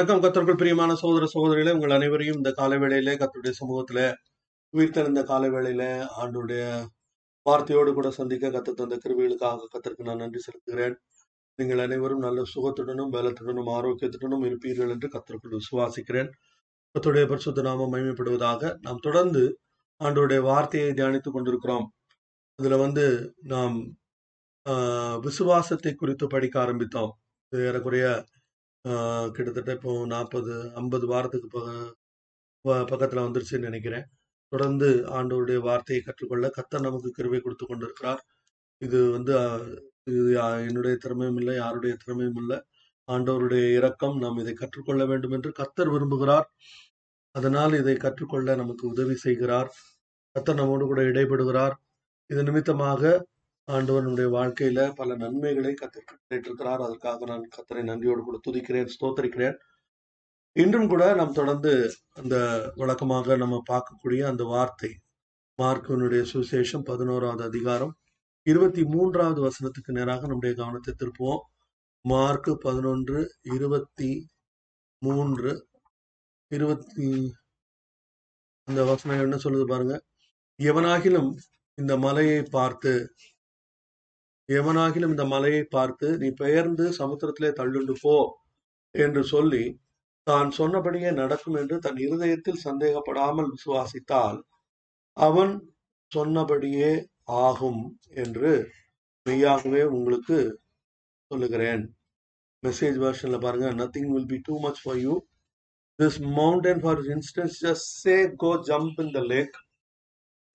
வணக்கம். கத்தர்கள் பிரியமான சகோதர சகோதரிகளே உங்கள் அனைவரையும் இந்த காலை வேளையிலே கத்தருடைய சமூகத்துல உயிர்த்தெழுந்த காலை வேளையில ஆண்டுடைய வார்த்தையோடு கூட சந்திக்க கத்த தந்த கிருவிகளுக்காக கத்தருக்கு நான் நன்றி செலுத்துகிறேன். நீங்கள் அனைவரும் நல்ல சுகத்துடனும் பலத்துடனும் ஆரோக்கியத்துடனும் இருப்பீர்கள் என்று கத்தருக்குள் விசுவாசிக்கிறேன். கத்துடைய பரிசுத்த நாம மகிமைப்படுவதாக நாம் தொடர்ந்து ஆண்டோடைய வார்த்தையை தியானித்துக் கொண்டிருக்கிறோம். அதுல வந்து நாம் ஆஹ், விசுவாசத்தை குறித்து படிக்க ஆரம்பித்தோம். இது ஏறக்குறைய கிட்டத்தட்ட இப்போ நாற்பது ஐம்பது வாரத்துக்கு பக- ப- பக்கத்தில் வந்துருச்சுன்னு நினைக்கிறேன். தொடர்ந்து ஆண்டவருடைய வார்த்தையை கற்றுக்கொள்ள கத்தர் நமக்கு கிருபை கொடுத்து கொண்டிருக்கிறார். இது வந்து இது என்னுடைய திறமையும் இல்லை யாருடைய திறமையும் இல்லை. ஆண்டவருடைய இரக்கம் நாம் இதை கற்றுக்கொள்ள வேண்டும் என்று கத்தர் விரும்புகிறார். அதனால் இதை கற்றுக்கொள்ள நமக்கு உதவி செய்கிறார். கத்தர் நம்மோடு கூட இடைபடுகிறார் இது நிமித்தமாக ஆண்டவர் நம்முடைய வாழ்க்கையில பல நன்மைகளை கத்திருக்கிறார் அதற்காக நான் கத்தரை நன்றியோடு கூட துதிக்கிறேன் ஸ்தோத்தரிக்கிறேன். இன்றும் கூட நாம் தொடர்ந்து அந்த வழக்கமாக நம்ம பார்க்கக்கூடிய அந்த வார்த்தை மார்க்கனுடைய சுவிசேஷம் பதினோராவது அதிகாரம் இருபத்தி மூன்றாவது வசனத்துக்கு நேராக நம்முடைய கவனத்தை திருப்புவோம். மார்க் பதினொன்று இருபத்தி மூன்று இருபத்தி இந்த வசனம் என்ன சொல்லுது பாருங்க? எவனாகிலும் இந்த மலையை பார்த்து எவனாகிலும் இந்த மலையை பார்த்து நீ பெயர்ந்து சமுத்திரத்திலே தள்ளுண்டு போ என்று சொல்லி தான் சொன்னபடியே நடக்கும் என்று தன் இருதயத்தில் சந்தேகப்படாமல் விசுவாசித்தால் அவன் சொன்னபடியே ஆகும் என்று மெய்யாகவே உங்களுக்கு சொல்லுகிறேன். மெசேஜ் வெர்ஷன்ல பாருங்க. Nothing will be too much for you this mountain for instance just say go jump in the lake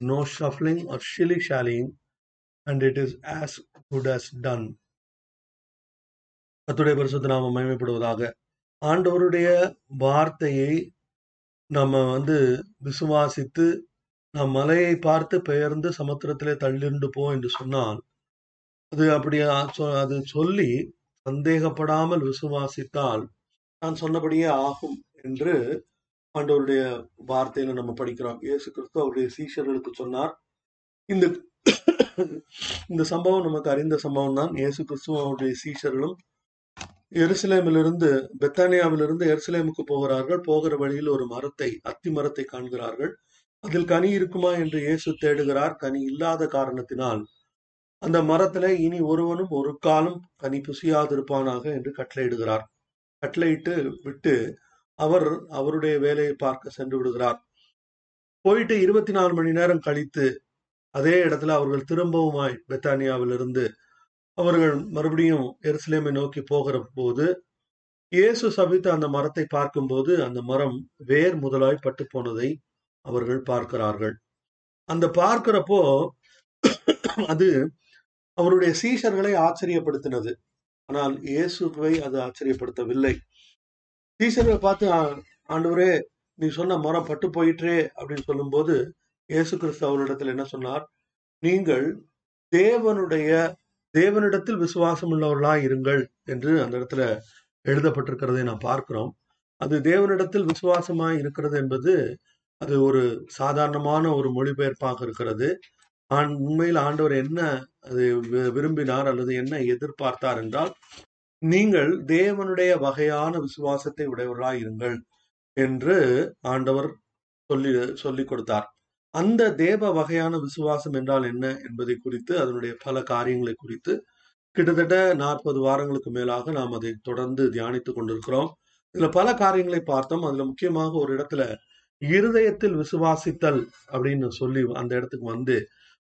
no shuffling or shilly shallying and it is as good as done கத்துடைய பரிசுத்த நாம மயமைப்படுவதாக ஆண்டவருடைய வார்த்தையை நம்ம வந்து விசுவாசித்து நாம் மலையை பார்த்து பெயர்ந்து சமுத்திரத்திலே தள்ளிண்டு போ என்று சொன்னால் அது அப்படி சொ- அது சொல்லி சந்தேகப்படாமல் விசுவாசித்தால் நான் சொன்னபடியே ஆகும் என்று ஆண்டவருடைய வார்த்தையில நம்ம படிக்கிறோம். இயேசு கிறிஸ்து அவருடைய சீஷர்களுக்கு சொன்னார். இந்த இந்த சம்பவம் நமக்கு அறிந்த சம்பவம் தான் இயேசு கிறிஸ்துவும் அவருடைய சீஷர்களும் எருசலேமிலிருந்து பெத்தானியாவிலிருந்து எருசலேமுக்கு போகிறார்கள். போகிற வழியில் ஒரு மரத்தை அத்தி மரத்தை காண்கிறார்கள். அதில் கனி இருக்குமா என்று இயேசு தேடுகிறார். கனி இல்லாத காரணத்தினால் அந்த மரத்துல இனி ஒருவனும் ஒரு காலம் கனி புசியாதிருப்பானாக என்று கட்டளையிடுகிறார். கட்டளையிட்டு விட்டு அவர் அவருடைய வேலையை பார்க்க சென்று விடுகிறார். போயிட்டு இருபத்தி நாலு மணி நேரம் கழித்து அதே இடத்துல அவர்கள் திரும்பவுமாய் பெத்தானியாவிலிருந்து அவர்கள் மறுபடியும் எருசலேமை நோக்கி போகிற போது இயேசு சபித்த அந்த மரத்தை பார்க்கும்போது அந்த மரம் வேர் முதலாய் பட்டு போனதை அவர்கள் பார்க்கிறார்கள். அந்த பார்க்கிறப்போ அது அவருடைய சீஷர்களை ஆச்சரியப்படுத்தினது. ஆனால் இயேசுவை அது ஆச்சரியப்படுத்தவில்லை. சீஷர்களை பார்த்து ஆண்டவரே நீ சொன்ன மரம் பட்டு போயிற்றே அப்படின்னு சொல்லும்போது இயேசு கிறிஸ்து அவரிடத்தில் என்ன சொன்னார்? நீங்கள் தேவனுடைய தேவனிடத்தில் விசுவாசம் உள்ளவர்களாய் இருங்கள் என்று அந்த இடத்துல எழுதப்பட்டிருக்கிறதை நாம் பார்க்கிறோம். அது தேவனிடத்தில் விசுவாசமாய் இருக்கிறது என்பது அது ஒரு சாதாரணமான ஒரு மொழிபெயர்ப்பாக இருக்கிறது. ஆண் உண்மையில் ஆண்டவர் என்ன அது வி- விரும்பினார் அல்லது என்ன எதிர்பார்த்தார் என்றால் நீங்கள் தேவனுடைய வகையான விசுவாசத்தை உடையவர்களாய் இருங்கள் என்று ஆண்டவர் சொல்லி சொல்லிக் கொடுத்தார். அந்த தேவ வகையான விசுவாசம் என்றால் என்ன என்பதை குறித்து அதனுடைய பல காரியங்களை குறித்து கிட்டத்தட்ட நாற்பது வாரங்களுக்கு மேலாக நாம் அதை தொடர்ந்து தியானித்துக் கொண்டிருக்கிறோம். இதுல பல காரியங்களை பார்த்தோம். அதுல முக்கியமாக ஒரு இடத்துல இருதயத்தில் விசுவாசித்தல் அப்படின்னு சொல்லி அந்த இடத்துக்கு வந்து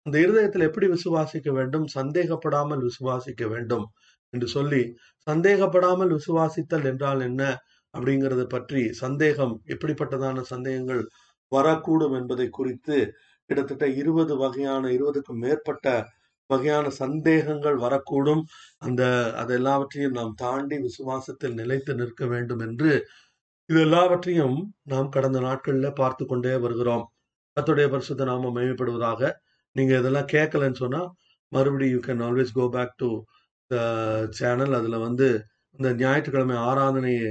அந்த இருதயத்தில் எப்படி விசுவாசிக்க வேண்டும்? சந்தேகப்படாமல் விசுவாசிக்க வேண்டும் என்று சொல்லி சந்தேகப்படாமல் விசுவாசித்தல் என்றால் என்ன அப்படிங்கறத பற்றி சந்தேகம் எப்படிப்பட்டதான சந்தேகங்கள் வரக்கூடும் என்பதை குறித்து கிட்டத்தட்ட இருபது வகையான இருபதுக்கும் மேற்பட்ட வகையான சந்தேகங்கள் வரக்கூடும். அந்த அது எல்லாவற்றையும் நாம் தாண்டி விசுவாசத்தில் நிலைத்து நிற்க வேண்டும் என்று இது எல்லாவற்றையும் நாம் கடந்த நாட்களில் பார்த்து கொண்டே வருகிறோம். அத்துடைய பரிசுத்த நாம மேம்படுவதாக. நீங்க இதெல்லாம் கேட்கலன்னு சொன்னா மறுபடியும் you can always go back to the channel அதுல வந்து இந்த ஞாயிற்றுக்கிழமை ஆராதனையை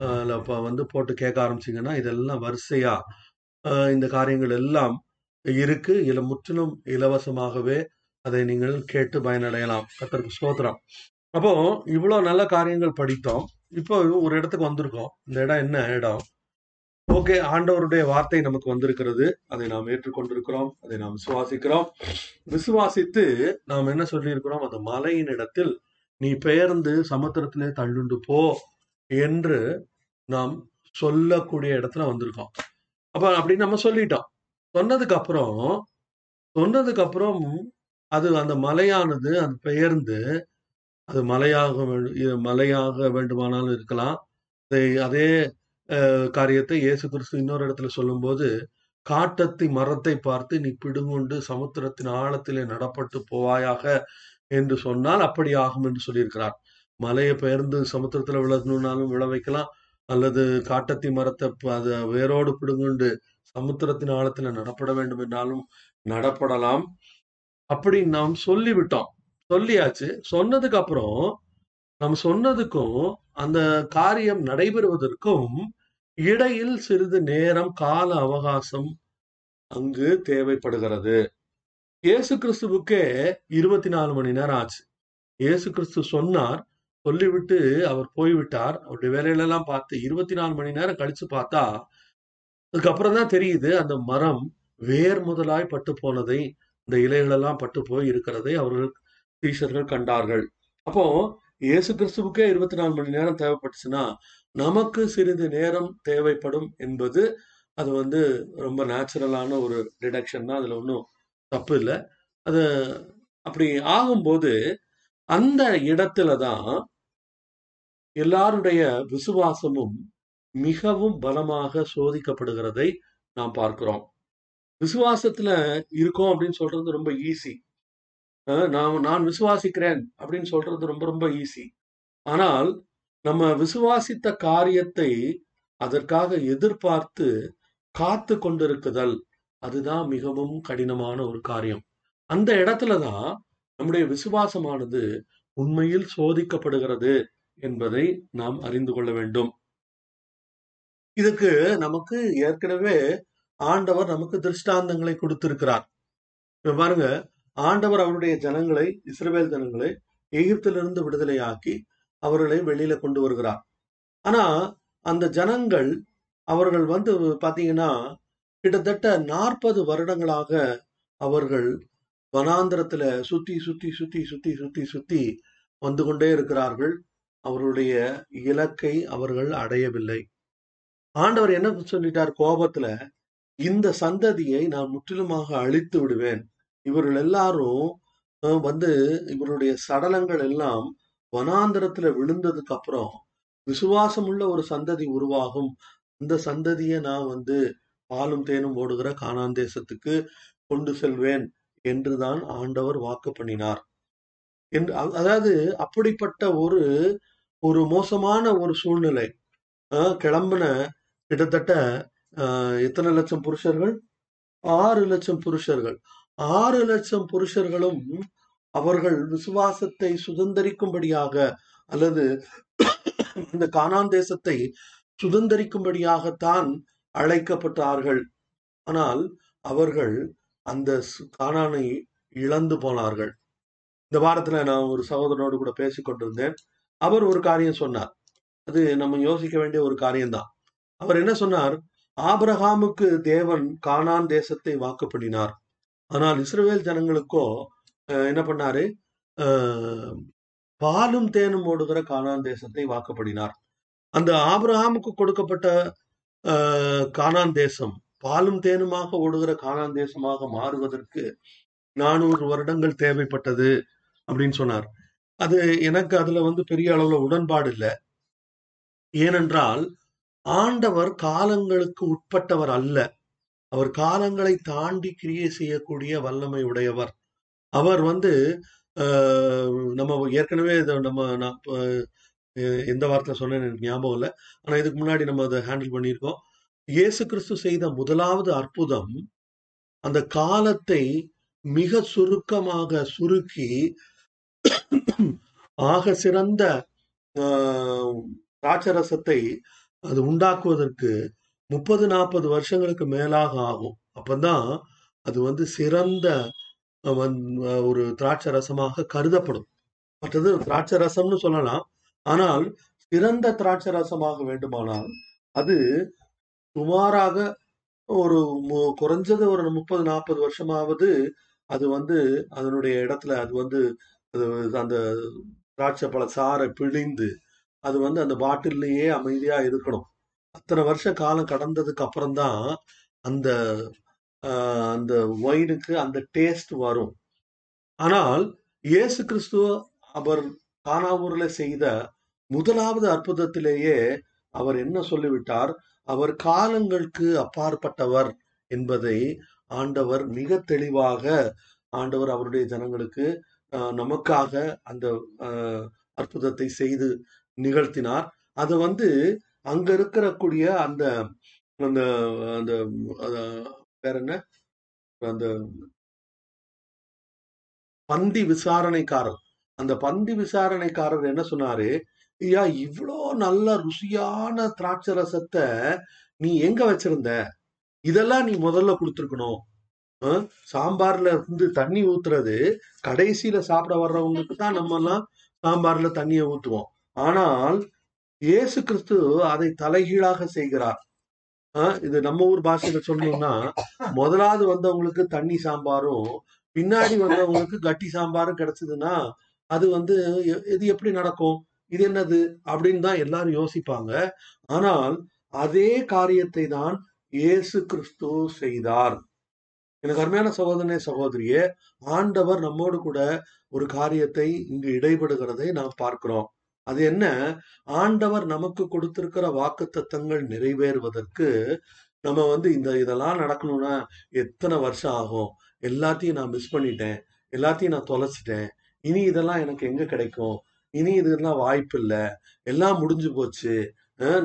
ஆஹ் வந்து போட்டு கேட்க ஆரம்பிச்சீங்கன்னா இதெல்லாம் வரிசையா இந்த காரியங்கள் எல்லாம் இருக்கு. இதில் முற்றிலும் இலவசமாகவே அதை நீங்கள் கேட்டு பயனடையலாம். கத்தருக்கு ஸ்தோத்திரம். அப்போ இவ்வளோ நல்ல காரியங்கள் படித்தோம். இப்போ ஒரு இடத்துக்கு வந்திருக்கோம். இந்த இடம் என்ன இடம்? ஓகே ஆண்டவருடைய வார்த்தை நமக்கு வந்திருக்கிறது. அதை நாம் ஏற்றுக்கொண்டிருக்கிறோம். அதை நாம் விசுவாசிக்கிறோம். விசுவாசித்து நாம் என்ன சொல்லியிருக்கிறோம்? அந்த மலையின் இடத்தில் நீ பெயர்ந்து சமுத்திரத்திலே தள்ளுண்டு போ என்று நாம் சொல்லக்கூடிய இடத்துல வந்திருக்கோம். அப்ப அப்படி நம்ம சொல்லிட்டோம். சொன்னதுக்கு அப்புறம் சொன்னதுக்கு அப்புறம் அது அந்த மலையானது அது பெயர்ந்து அது மலையாக வேண்டும் மலையாக வேண்டுமானாலும் இருக்கலாம். அதே காரியத்தை இயேசு கிறிஸ்து இன்னொரு இடத்துல சொல்லும்போது காட்டத்தி மரத்தை பார்த்து நீ பிடுங்குண்டு சமுத்திரத்தின் ஆழத்திலே நடப்பட்டு போவாயாக என்று சொன்னால் அப்படி ஆகும் என்று சொல்லியிருக்கிறார். மலையை பெயர்ந்து சமுத்திரத்துல விழணும்னாலும் விழ வைக்கலாம். அல்லது காட்டத்தி மரத்தை ப- அதை வேரோடு பிடுங்குண்டு சமுத்திரத்தின் ஆழத்துல நடப்பட வேண்டும் என்றாலும் நடப்படலாம். அப்படி நாம் சொல்லிவிட்டோம். சொல்லியாச்சு. சொன்னதுக்கு அப்புறம் நாம் சொன்னதுக்கும் அந்த காரியம் நடைபெறுவதற்கும் இடையில் சிறிது நேரம் கால அவகாசம் அங்கு தேவைப்படுகிறது. இயேசு கிறிஸ்துவுக்கே இருபத்தி நாலு மணி நேரம் ஆச்சு. இயேசு கிறிஸ்து சொன்னார் சொல்லிவிட்டு அவர் போய்விட்டார். அவருடைய வேலையிலெல்லாம் பார்த்து இருபத்தி நாலு மணி நேரம் கழிச்சு பார்த்தா அதுக்கப்புறம் தான் தெரியுது அந்த மரம் வேர் முதலாய் பட்டு போனதை இந்த இலைகளெல்லாம் பட்டு போய் இருக்கிறதை அவர்கள் டீச்சர்கள் கண்டார்கள். அப்போ இயேசு கிறிஸ்துவுக்கே இருபத்தி நாலு மணி நேரம் தேவைப்பட்டுச்சுன்னா நமக்கு சிறிது நேரம் தேவைப்படும் என்பது அது வந்து ரொம்ப நேச்சுரலான ஒரு டிடக்ஷன் தான். அதுல ஒன்றும் தப்பு இல்லை. அது அப்படி ஆகும்போது அந்த இடத்துல தான் எல்லாருடைய விசுவாசமும் மிகவும் பலமாக சோதிக்கப்படுகிறதை நாம் பார்க்கிறோம். விசுவாசத்துல இருக்கோம் அப்படின்னு சொல்றது ரொம்ப ஈஸி நான் நான் விசுவாசிக்கிறேன் அப்படின்னு சொல்றது ரொம்ப ரொம்ப ஈஸி ஆனால் நம்ம விசுவாசித்த காரியத்தை அதற்காக எதிர்பார்த்து காத்து கொண்டிருக்குதல் அதுதான் மிகவும் கடினமான ஒரு காரியம். அந்த இடத்துல தான் நம்முடைய விசுவாசமானது உண்மையில் சோதிக்கப்படுகிறது என்பதை நாம் அறிந்து கொள்ள வேண்டும். இதுக்கு நமக்கு ஏற்கனவே ஆண்டவர் நமக்கு திருஷ்டாந்தங்களை கொடுத்திருக்கிறார். இப்ப பாருங்க ஆண்டவர் அவருடைய ஜனங்களை இஸ்ரவேல் ஜனங்களை எகிப்திலிருந்து விடுதலையாக்கி அவர்களை வெளியில கொண்டு வருகிறார். ஆனா அந்த ஜனங்கள் அவர்கள் வந்து பாத்தீங்கன்னா கிட்டத்தட்ட நாற்பது வருடங்களாக அவர்கள் வனாந்திரத்துல சுத்தி சுத்தி சுத்தி சுத்தி சுத்தி சுத்தி வந்து கொண்டே இருக்கிறார்கள். அவருடைய இலக்கை அவர்கள் அடையவில்லை. ஆண்டவர் என்ன சொல்லிட்டார் கோபத்துல? இந்த சந்ததியை நான் முற்றிலுமாக அழித்து விடுவேன். இவர்கள் எல்லாரும் வந்து இவருடைய சடலங்கள் எல்லாம் வனாந்திரத்துல விழுந்ததுக்கு அப்புறம் விசுவாசமுள்ள ஒரு சந்ததி உருவாகும். அந்த சந்ததியை நான் வந்து பாலும் தேனும் ஓடுகிற காணாந்தேசத்துக்கு கொண்டு செல்வேன். என்றுதான் ஆண்டவர் வாக்கு பண்ணினார். என்று அதாவது அப்படிப்பட்ட ஒரு ஒரு மோசமான ஒரு சூழ்நிலை அஹ், கிளம்பின கிட்டத்தட்ட எத்தனை லட்சம் புருஷர்கள்? ஆறு லட்சம் புருஷர்கள். ஆறு லட்சம் புருஷர்களும் அவர்கள் விசுவாசத்தை சுதந்தரிக்கும்படியாக அல்லது இந்த கானான் தேசத்தை சுதந்திரிக்கும்படியாகத்தான் அழைக்கப்பட்டார்கள். ஆனால் அவர்கள் அந்த காணானை இழந்து போனார்கள். இந்த வாரத்துல நான் ஒரு சகோதரனோடு கூட பேசிக்கொண்டிருந்தேன் அவர் ஒரு காரியம் சொன்னார். அது நம்ம யோசிக்க வேண்டிய ஒரு காரியம்தான். அவர் என்ன சொன்னார்? ஆபிரகாமுக்கு தேவன் கானான் தேசத்தை வாக்கு பண்ணினார். ஆனால் இஸ்ரவேல் ஜனங்களுக்கோ என்ன பண்ணாரு? பாலும் தேனும் ஓடுகிற கானான் தேசத்தை வாக்குப்படினார் அந்த ஆபிரகாமுக்கு கொடுக்கப்பட்ட கானான் தேசம் பாலும் தேனுமாக ஓடுகிற காலாந்தேசமாக மாறுவதற்கு நானூறு வருடங்கள் தேவைப்பட்டது அப்படின்னு சொன்னார். அது எனக்கு அதுல வந்து பெரிய அளவுல உடன்பாடு இல்லை. ஏனென்றால் ஆண்டவர் காலங்களுக்கு உட்பட்டவர் அல்ல. அவர் காலங்களை தாண்டி கிரியை செய்யக்கூடிய வல்லமை உடையவர். அவர் வந்து நம்ம ஏற்கனவே இதை நம்ம நான் எந்த வார்த்தை சொன்னேன்னு எனக்கு ஞாபகம் இல்லை. ஆனா இதுக்கு முன்னாடி நம்ம அதை ஹேண்டில் பண்ணியிருக்கோம். இயேசு கிறிஸ்து செய்த முதலாவது அற்புதம் அந்த காலத்தை மிக சுருக்கமாக சுருக்கி ஆக சிறந்த ஆஹ், அது உண்டாக்குவதற்கு முப்பது நாற்பது வருஷங்களுக்கு மேலாக ஆகும். அப்பதான் அது வந்து சிறந்த ஒரு திராட்சை ரசமாக கருதப்படும். மற்றது திராட்சை ரசம்னு சொல்லலாம். ஆனால் சிறந்த திராட்சை ரசமாக வேண்டுமானால் அது சுமாராக ஒரு மு- குறைஞ்சது ஒரு முப்பது நாற்பது வருஷமாவது அது வந்து அதனுடைய இடத்துல அது வந்து அது அந்த திராட்சை பழ சாறை பிழிந்து அது வந்து அந்த பாட்டில்லையே அமைதியா இருக்கணும். அத்தனை வருஷ காலம் கடந்ததுக்கு அப்புறம்தான் அந்த அந்த ஒயினுக்கு அந்த டேஸ்ட் வரும். ஆனால் இயேசு கிறிஸ்துவ அவர் கானாவூர்ல செய்த முதலாவது அற்புதத்திலேயே அவர் என்ன சொல்லிவிட்டார்? அவர் காலங்களுக்கு அப்பாற்பட்டவர் என்பதை ஆண்டவர் மிக தெளிவாக ஆண்டவர் அவருடைய ஜனங்களுக்கு நமக்காக அந்த அற்புதத்தை செய்து நிகழ்த்தினார். அது வந்து அங்க இருக்கக்கூடிய அந்த அந்த அந்த வேற என்ன? அந்த பந்தி விசாரணைக்காரர். அந்த பந்தி விசாரணைக்காரர் என்ன சொன்னாரு? ஐயா இவ்வளோ நல்ல ருசியான திராட்சை ரசத்தை நீ எங்க வச்சிருந்த? இதெல்லாம் நீ முதல்ல கொடுத்துருக்கணும். சாம்பார்ல இருந்து தண்ணி ஊத்துறது கடைசியில சாப்பிட வர்றவங்களுக்கு தான் நம்ம எல்லாம் சாம்பார்ல தண்ணியை ஊத்துவோம். ஆனால் இயேசு கிறிஸ்து அதை தலைகீழாக செய்கிறார். இது நம்ம ஊர் பாஷையில சொல்லணும்னா முதலாவது வந்தவங்களுக்கு தண்ணி சாம்பாரும் பின்னாடி வந்தவங்களுக்கு கட்டி சாம்பாரும் கிடைச்சதுன்னா அது வந்து இது எப்படி நடக்கும்? இது என்னது? அப்படின்னு தான் எல்லாரும் யோசிப்பாங்க. ஆனால் அதே காரியத்தை தான் இயேசு கிறிஸ்து செய்தார். எனக்கு அருமையான சகோதரனே சகோதரியே ஆண்டவர் நம்மோடு கூட ஒரு காரியத்தை இங்கு இடைபடுகிறதை நாம் பார்க்கிறோம். அது என்ன? ஆண்டவர் நமக்கு கொடுத்திருக்கிற வாக்குத்தத்தங்கள் நிறைவேறுவதற்கு நம்ம வந்து இந்த இதெல்லாம் நடக்கணும்னா எத்தனை வருஷம் ஆகும்? எல்லாத்தையும் நான் மிஸ் பண்ணிட்டேன். எல்லாத்தையும் நான் தொலைச்சிட்டேன். இனி இதெல்லாம் எனக்கு எங்க கிடைக்கும்? இனி இதுக்கெல்லாம் வாய்ப்பு இல்லை. எல்லாம் முடிஞ்சு போச்சு.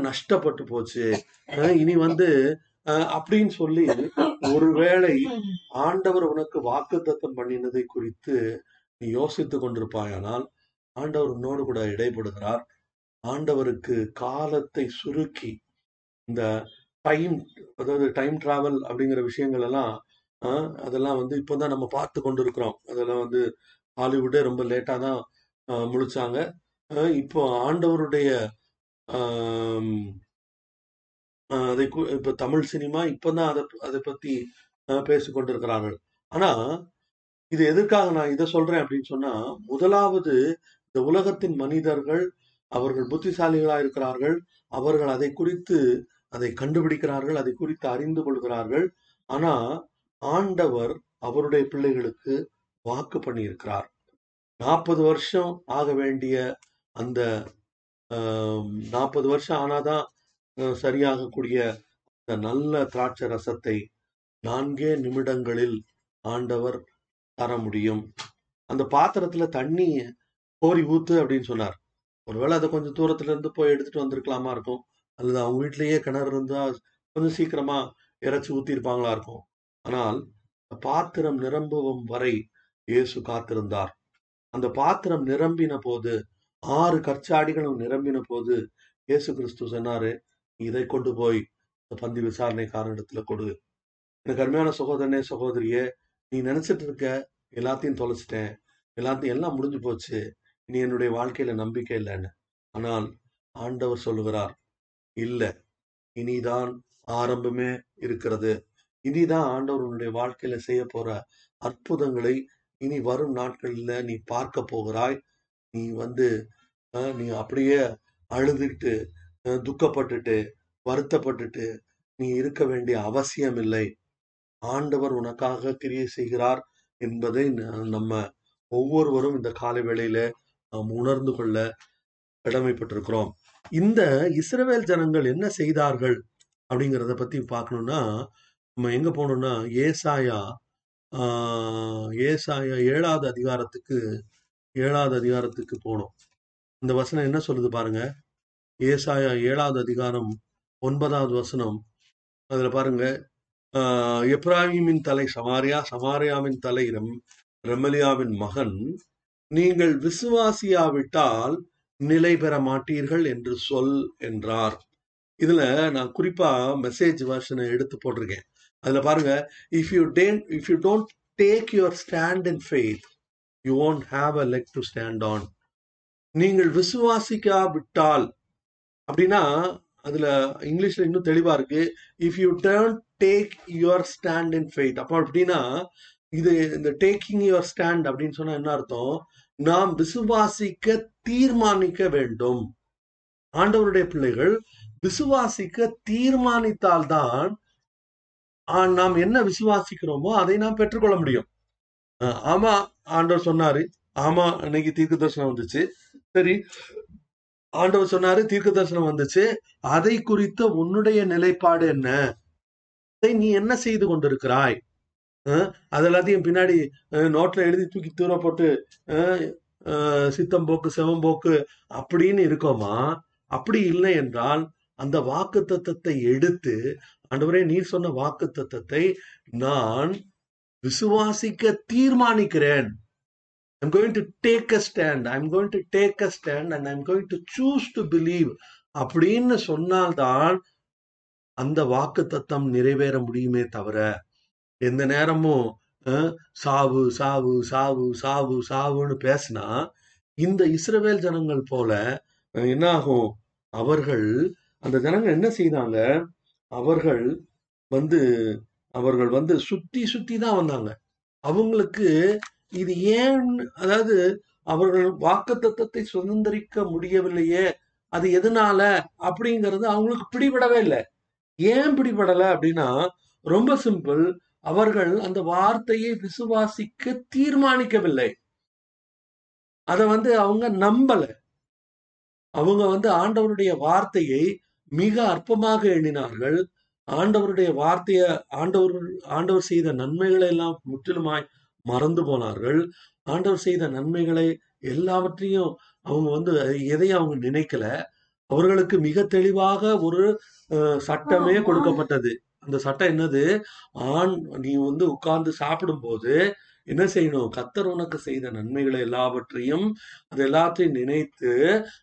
நஷ்டப்பட்டு போச்சு. இனி வந்து அப்படின்னு சொல்லி ஒருவேளை ஆண்டவர் உனக்கு வாக்குத்தத்தம் பண்ணினதை குறித்து நீ யோசித்துக் கொண்டிருப்பாயானால் ஆண்டவர் உன்னோடு கூட இடைப்படுகிறார். ஆண்டவருக்கு காலத்தை சுருக்கி இந்த டைம் அதாவது டைம் டிராவல் அப்படிங்கிற விஷயங்கள் எல்லாம் ஆஹ், அதெல்லாம் வந்து இப்போதான் நம்ம பார்த்து கொண்டு இருக்கிறோம் அதெல்லாம் வந்து ஹாலிவுட்டே ரொம்ப லேட்டாக தான் முழிச்சாங்க. ஆஹ், இப்போ ஆண்டவருடைய ஆஹ், அதை இப்ப தமிழ் சினிமா இப்பதான் அதை அதை பத்தி ஆஹ், ஆனா இது எதற்காக நான் இதை சொல்றேன் அப்படின்னு சொன்னா முதலாவது இந்த உலகத்தின் மனிதர்கள் அவர்கள் புத்திசாலிகளா இருக்கிறார்கள். அவர்கள் அதை குறித்து அதை கண்டுபிடிக்கிறார்கள் அதை குறித்து அறிந்து கொள்கிறார்கள். ஆனா ஆண்டவர் அவருடைய பிள்ளைகளுக்கு வாக்கு பண்ணியிருக்கிறார். நாற்பது வருஷம் ஆக வேண்டிய அந்த நாற்பது வருஷம் ஆனாதான் சரியாகக்கூடிய அந்த நல்ல திராட்சை ரசத்தை நான்கே நிமிடங்களில் ஆண்டவர் தர முடியும். அந்த பாத்திரத்துல தண்ணி கோரி ஊத்து அப்படின்னு சொன்னார். ஒருவேளை அதை கொஞ்சம் தூரத்துல இருந்து போய் எடுத்துட்டு வந்திருக்கலாமா இருக்கும். அல்லது அவங்க வீட்லயே கிணறு இருந்தா கொஞ்சம் சீக்கிரமா இறைச்சி ஊத்தி இருப்பாங்களா இருக்கும். ஆனால் பாத்திரம் நிரம்பும் வரை இயேசு காத்திருந்தார். அந்த பாத்திரம் நிரம்பின போது ஆறு கற்சாடிகளும் நிரம்பின போது இயேசு கிறிஸ்து சொன்னாரு இதை கொண்டு போய் இந்த பந்தி விசாரணைக்காரனிடத்துல கொடு. எனக்கு அருமையான சகோதரனே சகோதரியே நீ நினைச்சிட்டு இருக்க எல்லாத்தையும் தொலைச்சிட்டேன். எல்லாத்தையும் எல்லாம் முடிஞ்சு போச்சு. இனி என்னுடைய வாழ்க்கையில நம்பிக்கை இல்லைன்னு. ஆனால் ஆண்டவர் சொல்லுகிறார் இல்ல இனிதான் ஆரம்பமே இருக்கிறது. இனிதான் ஆண்டவர் உன்னுடைய வாழ்க்கையில செய்ய போற அற்புதங்களை இனி வரும் நாட்களில் நீ பார்க்க போகிறாய். நீ வந்து அஹ், நீ அப்படியே அழுதுட்டு அஹ், துக்கப்பட்டுட்டு வருத்தப்பட்டுட்டு நீ இருக்க வேண்டிய அவசியம் இல்லை ஆண்டவர் உனக்காக கிரியை செய்கிறார் என்பதை ந- நம்ம ஒவ்வொருவரும் இந்த காலை வேளையில நாம் உணர்ந்து கொள்ள கடமைப்பட்டிருக்கிறோம். இந்த இஸ்ரவேல் ஜனங்கள் என்ன செய்தார்கள் அப்படிங்கிறத பத்தி பார்க்கணும்னா நம்ம எங்க போனோம்னா ஏசாயா ஏசாயா ஏழாவது அதிகாரத்துக்கு ஏழாவது அதிகாரத்துக்கு போனோம். இந்த வசனம் என்ன சொல்லுது பாருங்க? ஏசாயா ஏழாவது அதிகாரம் ஒன்பதாவது வசனம். அதுல பாருங்க எப்ராஹிமின் தலை சமாரியா சமாரியாவின் தலை ரெம் ரெமலியாவின் மகன் நீங்கள் விசுவாசியாவிட்டால் நிலை பெற மாட்டீர்கள் என்று சொல் என்றார். இதுல நான் குறிப்பா மெசேஜ் வெர்ஷனை எடுத்து போட்டிருக்கேன். அதுல பாருங்க if you then if you don't take your stand in faith you won't have a leg to stand on நீங்கள் விசுவாசிக்காவிட்டால் அப்படின்னா அதுல இங்கிலீஷ்ல இன்னும் தெளிவா இருக்கு if you turn take your stand in faith அப்போ அப்படின்னா இது இந்த டேக்கிங் யுவர் ஸ்டாண்ட் அப்படின்னு சொன்னா என்ன அர்த்தம்? நாம் விசுவாசிக்க தீர்மானிக்க வேண்டும். ஆண்டவருடைய பிள்ளைகள் விசுவாசிக்க தீர்மானித்தால்தான் நாம் என்ன விசுவாசிக்கிறோமோ அதை நாம் பெற்றுக்கொள்ள முடியும். ஆமா ஆண்டவர் சொன்னாரு. ஆமா இன்னைக்கு தீர்க்க தரிசனம் வந்துச்சு. சரி ஆண்டவர் சொன்னாரு தீர்க்க தரிசனம் வந்துச்சு. அதை குறித்த உன்னுடைய நிலைப்பாடு என்ன? அதை நீ என்ன செய்து கொண்டிருக்கிறாய்? அதெல்லாத்தையும் அது எல்லாத்தையும் பின்னாடி நோட்ல எழுதி தூக்கி தூர போட்டு அஹ், அஹ், சித்தம் போக்கு செவம் போக்கு அப்படின்னு இருக்கோமா? அப்படி இல்லை என்றால் அந்த வாக்கு தத்தத்தை எடுத்து ஆண்டவரே நீர் சொன்ன வாக்கு தத்தத்தை நான் விசுவாசிக்க தீர்மானிக்கிறேன் I'm going to take a stand. I'm going to take a stand and I'm going to choose to believe. அப்படின்னு சொன்னால்தான் அந்த வாக்கு தத்தம் நிறைவேற முடியுமே தவிர எந்த நேரமும் சாவு சாவு சாவு சாவு சாவுன்னு பேசினா இந்த இஸ்ரவேல் ஜனங்கள் போல என்ன ஆகும் அவர்கள் அந்த ஜனங்கள் என்ன செய்தாங்க? அவர்கள் வந்து அவர்கள் வந்து சுத்தி சுத்தி தான் வந்தாங்க. அவங்களுக்கு இது ஏன் அதாவது அவர்கள் வாக்குத்தத்தத்தை சுதந்திரிக்க முடியவில்லையே அது எதனால அப்படிங்கிறது அவங்களுக்கு பிடிபடவே இல்லை. ஏன் பிடிபடல அப்படின்னா ரொம்ப சிம்பிள் அவர்கள் அந்த வார்த்தையை விசுவாசிக்க தீர்மானிக்கவில்லை. அதை வந்து அவங்க நம்பல. அவங்க வந்து ஆண்டவருடைய வார்த்தையை மிக அற்பமாக எண்ணினார்கள். ஆண்டவருடைய வார்த்தைய ஆண்டவர் ஆண்டவர் செய்த நன்மைகளை எல்லாம் முற்றிலுமாய் மறந்து போனார்கள். ஆண்டவர் செய்த நன்மைகளை எல்லாவற்றையும் அவங்க வந்து எதையும் அவங்க நினைக்கல. அவர்களுக்கு மிக தெளிவாக ஒரு சட்டமே கொடுக்கப்பட்டது. அந்த சட்டம் என்னது? ஆண் நீ வந்து உட்கார்ந்து சாப்பிடும்போது என்ன செய்யணும்? கத்தர் உனக்கு செய்த நன்மைகளை எல்லாவற்றையும் அது எல்லாத்தையும் நினைத்து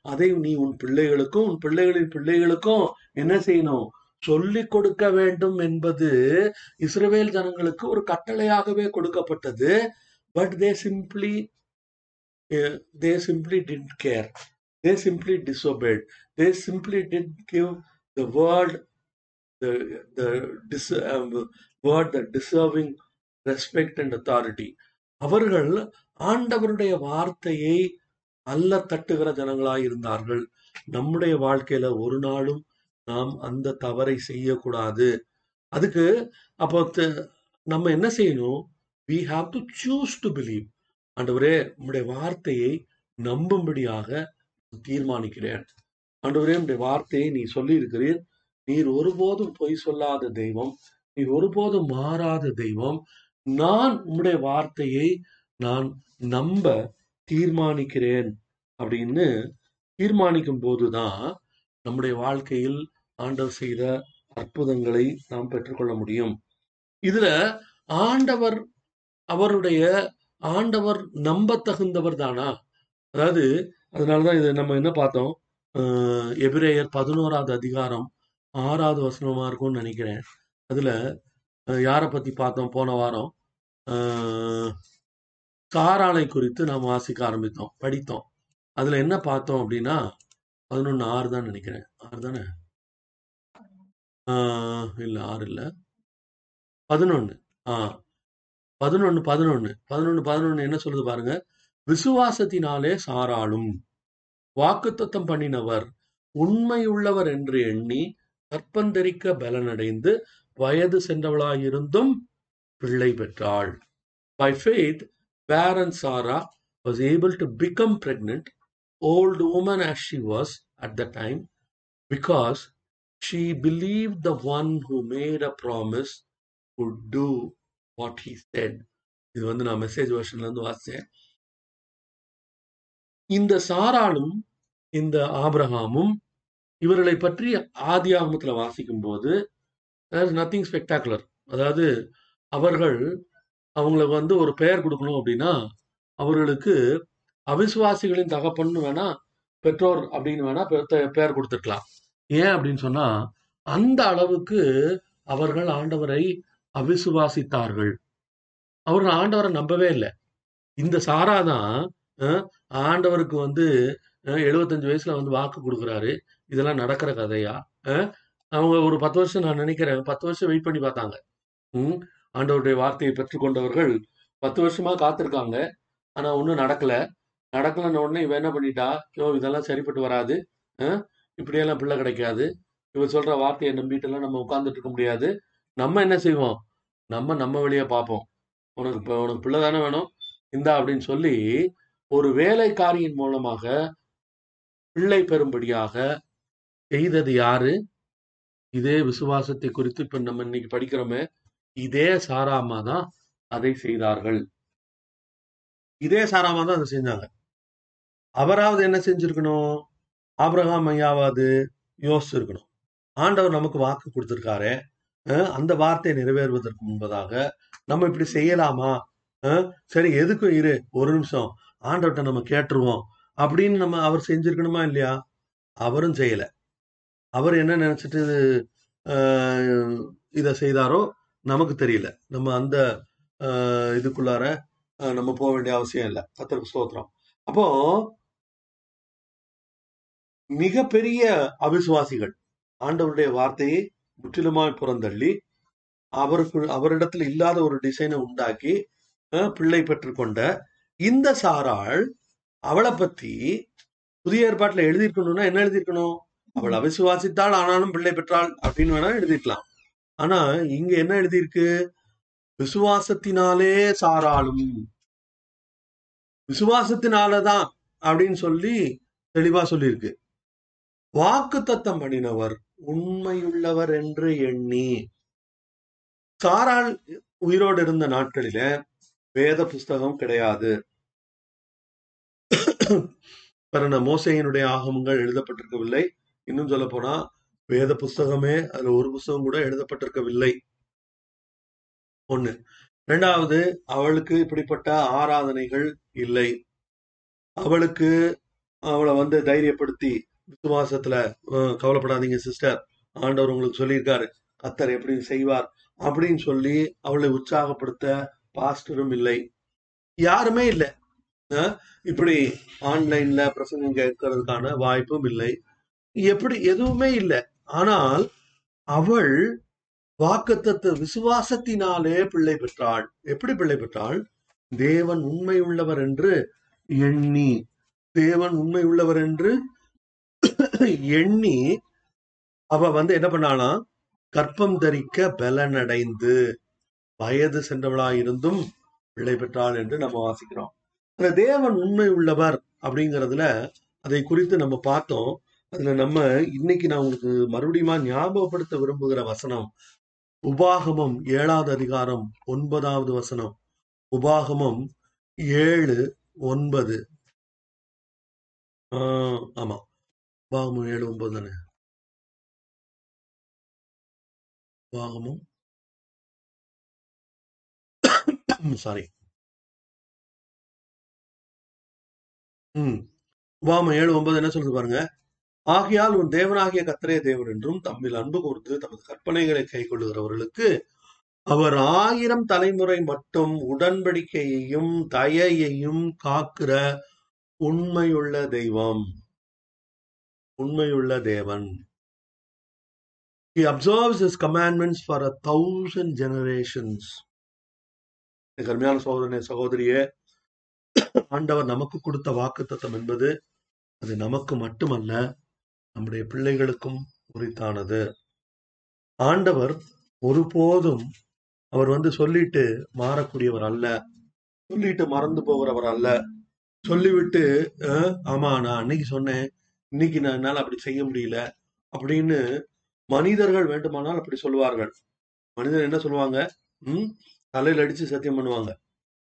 அதை நீ உன் பிள்ளைகளுக்கும் உன் பிள்ளைகளின் பிள்ளைகளுக்கும் என்ன செய்யணும்? சொல்லிக் கொடுக்க வேண்டும் என்பது இஸ்ரேல் ஜனங்களுக்கு ஒரு கட்டளையாகவே கொடுக்கப்பட்டது. But they simply they simply did care they simply disobeyed they simply did give the word the word the deserving respect and authority அவர்கள் ஆண்டவருடைய வார்த்தையை அல்ல தட்டுகிற ஜனங்களாய் இருந்தார்கள். நம்முடைய வாழ்க்கையில ஒரு நாளும் நாம் அந்த தவறை செய்யக்கூடாது. அதுக்கு அப்போ நம்ம என்ன செய்யணும்? We have to choose to believe ஆண்டவரே நம்முடைய வார்த்தையை நம்பும்படியாக தீர்மானிக்கிறேன். ஆண்டவரே நம்முடைய வார்த்தையை நீ சொல்லி இருக்கிறீர் நீர் ஒருபோதும் பொய் சொல்லாத தெய்வம். நீர் ஒருபோதும் மாறாத தெய்வம். நான் உம்முடைய வார்த்தையை நான் நம்ப தீர்மானிக்கிறேன் அப்படின்னு தீர்மானிக்கும் போதுதான் நம்முடைய வாழ்க்கையில் ஆண்டவர் செய்த அற்புதங்களை நாம் பெற்றுக்கொள்ள முடியும். இதுல ஆண்டவர் அவருடைய ஆண்டவர் நம்ப தகுந்தவர் தானா? அதாவது அதனாலதான் இது நம்ம என்ன பார்த்தோம்? எபிரேயர் பதினோராவது அதிகாரம் ஆறாவது வசனமா இருக்கும்னு நினைக்கிறேன். அதுல யாரை பத்தி பார்த்தோம்? போன வாரம் காராலை குறித்து நாம் வாசிக்க ஆரம்பித்தோம் படித்தோம். அதுல என்ன பார்த்தோம் அப்படின்னா பதினொன்னு ஆறு தான் நினைக்கிறேன். ஆறு தானே? ஆஹ், ஆறு இல்லை. பதினொன்னு ஆ. பதினொன்னு பதினொன்னு. பதினொன்னு பதினொன்று என்ன சொல்லுது பாருங்க? விசுவாசத்தினாலே சாராளும். வாக்குத்தத்தம் பண்ணினவர் உண்மையுள்ளவர் என்று எண்ணி கற்பந்தரிக்க பலனடைந்து வயது சென்றவளாயிருந்தும் பிள்ளை பெற்றாள் பை ஃபேத் பேர் Sarah was able to become pregnant old woman as she was at the time because she believe the one who made a promise could do what he said இது வந்து நான் மெசேஜ் வருஷன்லேருந்து வாசித்தேன் இந்த சாராலும் இந்த ஆபிரகாமும் இவர்களை பற்றி ஆதி ஆகமத்தில் வாசிக்கும் போது நத்திங் ஸ்பெக்டாகுலர் அதாவது அவர்கள் அவங்களுக்கு வந்து ஒரு பெயர் கொடுக்கணும் அப்படின்னா அவர்களுக்கு அவிசுவாசிகளின் தகப்பன்னு வேணா பெற்றோர் அப்படின்னு வேணா பெயர் கொடுத்துருக்கலாம். ஏன் அப்படின்னு சொன்னா அந்த அளவுக்கு அவர்கள் ஆண்டவரை அவிசுவாசித்தார்கள். அவர்கள் ஆண்டவரை நம்பவே இல்லை. இந்த சாரா தான் ஆண்டவருக்கு வந்து அஹ், 75 வயசுல வந்து வாக்கு கொடுக்குறாரு. இதெல்லாம் நடக்கிற கதையா? அவங்க ஒரு பத்து வருஷம் நான் நினைக்கிறேன். பத்து வருஷம் வெயிட் பண்ணி பார்த்தாங்க. ம் ஆண்டவருடைய வார்த்தையை பெற்றுக்கொண்டவர்கள் பத்து வருஷமா காத்திருக்காங்க. ஆனா ஒன்றும் நடக்கல. நடக்கலன்னு உடனே இவன் என்ன பண்ணிட்டா? யோ இதெல்லாம் சரிப்பட்டு வராது. இப்படியெல்லாம் பிள்ளை கிடைக்காது. இவர் சொல்ற வார்த்தையை நம்பிட்டெல்லாம் நம்ம உட்கார்ந்துட்டு இருக்க முடியாது. நம்ம என்ன செய்வோம்? நம்ம நம்ம வழியா பார்ப்போம். உனக்கு இப்போ உனக்கு பிள்ளை தானே வேணும்? இந்தா அப்படின்னு சொல்லி ஒரு வேலைக்காரியின் மூலமாக பிள்ளை பெறும்படியாக செய்தது யாரு? இதே விசுவாசத்தை குறித்து இப்ப நம்ம இன்னைக்கு படிக்கிறோமே இதே சாராமா தான் அதை செய்தார்கள். இதே சாராமா தான் அதை செஞ்சாங்க. அவராவது என்ன செஞ்சிருக்கணும்? ஆபிரகாம் ஐயாவது யோசிச்சிருக்கணும் ஆண்டவர் நமக்கு வாக்கு கொடுத்திருக்காரு அந்த வார்த்தை நிறைவேறுவதற்கு முன்பதாக நம்ம இப்படி செய்யலாமா? சரி எதுக்கும் இரு ஒரு நிமிஷம் ஆண்டவர்கிட்ட நம்ம கேட்டுருவோம் அப்படின்னு நம்ம அவர் செஞ்சிருக்கணுமா இல்லையா? அவரும் செய்யல. அவர் என்ன நினைச்சிட்டு ஆஹ், இதை செய்தாரோ நமக்கு தெரியல. நம்ம அந்த ஆஹ், இதுக்குள்ளார நம்ம போக வேண்டிய அவசியம் இல்லை. கத்தருக்கு சோத்திரம் அப்போ மிகப்பெரிய அவிசுவாசிகள் ஆண்டவருடைய வார்த்தையை முற்றிலுமாய் புறந்தள்ளி அவருக்கு அவரிடத்துல இல்லாத ஒரு டிசைனை உண்டாக்கி அஹ், பிள்ளை பெற்றுக்கொண்ட இந்த சாராள் அவளை பத்தி புதிய ஏற்பாட்டுல எழுதியிருக்கணும்னா என்ன எழுதியிருக்கணும்? அவள் அவிசுவாசித்தாள் ஆனாலும் பிள்ளை பெற்றாள் அப்படின்னு வேணா எழுதிருக்கலாம். ஆனா இங்க என்ன எழுதியிருக்கு? விசுவாசத்தினாலே சாராளும் விசுவாசத்தினாலதான் அப்படின்னு சொல்லி தெளிவா சொல்லியிருக்கு. வாக்கு தத்தம் பண்ணினவர் உண்மையுள்ளவர் என்று எண்ணி சாராள் உயிரோடு இருந்த நாட்களில வேத புஸ்தகம் கிடையாது. மோசையினுடைய ஆகமங்கள் எழுதப்பட்டிருக்கவில்லை. இன்னும் சொல்ல போனா வேத புஸ்தகமே அதுல ஒரு புஸ்தகம் கூட எழுதப்பட்டிருக்கவில்லை. ஒண்ணு. ரெண்டாவது அவளுக்கு இப்படிப்பட்ட ஆராதனைகள் இல்லை. அவளுக்கு அவளை வந்து தைரியப்படுத்தி விசுவாசத்துல கவலைப்படாதீங்க சிஸ்டர். ஆண்டவர் உங்களுக்கு சொல்லியிருக்காரு. கத்தர் எப்படி செய்வார் அப்படின்னு சொல்லி அவளை உற்சாகப்படுத்த பாஸ்டரும் இல்லை. யாருமே இல்லை. இப்படி ஆன்லைன்ல பிரசங்கம் கேட்கறதுக்கான வாய்ப்பும் இல்லை. எப்படி எதுவுமே இல்லை. ஆனால் அவள் வாக்குத்தத்த விசுவாசத்தினாலே பிள்ளை பெற்றாள். எப்படி பிள்ளை பெற்றாள்? தேவன் உண்மை உள்ளவர் என்று எண்ணி. தேவன் உண்மை உள்ளவர் என்று எண்ணி அவ வந்து என்ன பண்ணாலாம் கற்பம் தரிக்க பலனடைந்து வயது சென்றவளாயிருந்தும் பிள்ளை பெற்றாள் என்று நம்ம வாசிக்கிறோம். அந்த தேவன் உண்மை உள்ளவர் அப்படிங்கிறதுல அதை குறித்து நம்ம பார்த்தோம். அதுல நம்ம இன்னைக்கு நான் உங்களுக்கு மறுபடியும் ஞாபகப்படுத்த விரும்புகிற வசனம் உபாகமம் ஏழாவது அதிகாரம் ஒன்பதாவது வசனம். உபாகமம் ஏழு ஒன்பது. ஆஹ் ஆமா. உபாகமம் ஏழு ஒன்பது தானே? உபாகமம் சாரி ம். உபாகமம் ஏழு ஒன்பது என்ன சொல்லுது பாருங்க? ஆகையால் உன் தேவனாகிய கத்தரே தேவன் என்றும் தம்மில் அன்பு கூர்ந்து தமது கற்பனைகளை கை கொள்ளுகிறவர்களுக்கு அவர் ஆயிரம் தலைமுறை மட்டும் உடன்படிக்கையையும் தயையையும் காக்கிற உண்மையுள்ள தெய்வம் உண்மையுள்ள தேவன் He observes his commandments for a thousand generations. கருமையான சோதனை சகோதரியே ஆண்டவர் நமக்கு கொடுத்த வாக்குத்தத்தம் என்பது அது நமக்கு மட்டுமல்ல நம்முடைய பிள்ளைகளுக்கும் உரித்தானது. ஆண்டவர் ஒருபோதும் அவர் வந்து சொல்லிட்டு மாறக்கூடியவர் அல்ல. சொல்லிட்டு மறந்து போகிறவர் அல்ல. சொல்லிவிட்டு ஆமா நான் அன்னைக்கு சொன்னேன். இன்னைக்கு நான் என்னால அப்படி செய்ய முடியல. அப்படின்னு மனிதர்கள் வேண்டுமானால் அப்படி சொல்லுவார்கள். மனிதர் என்ன சொல்லுவாங்க? ம் தலையில் அடிச்சு சத்தியம் பண்ணுவாங்க.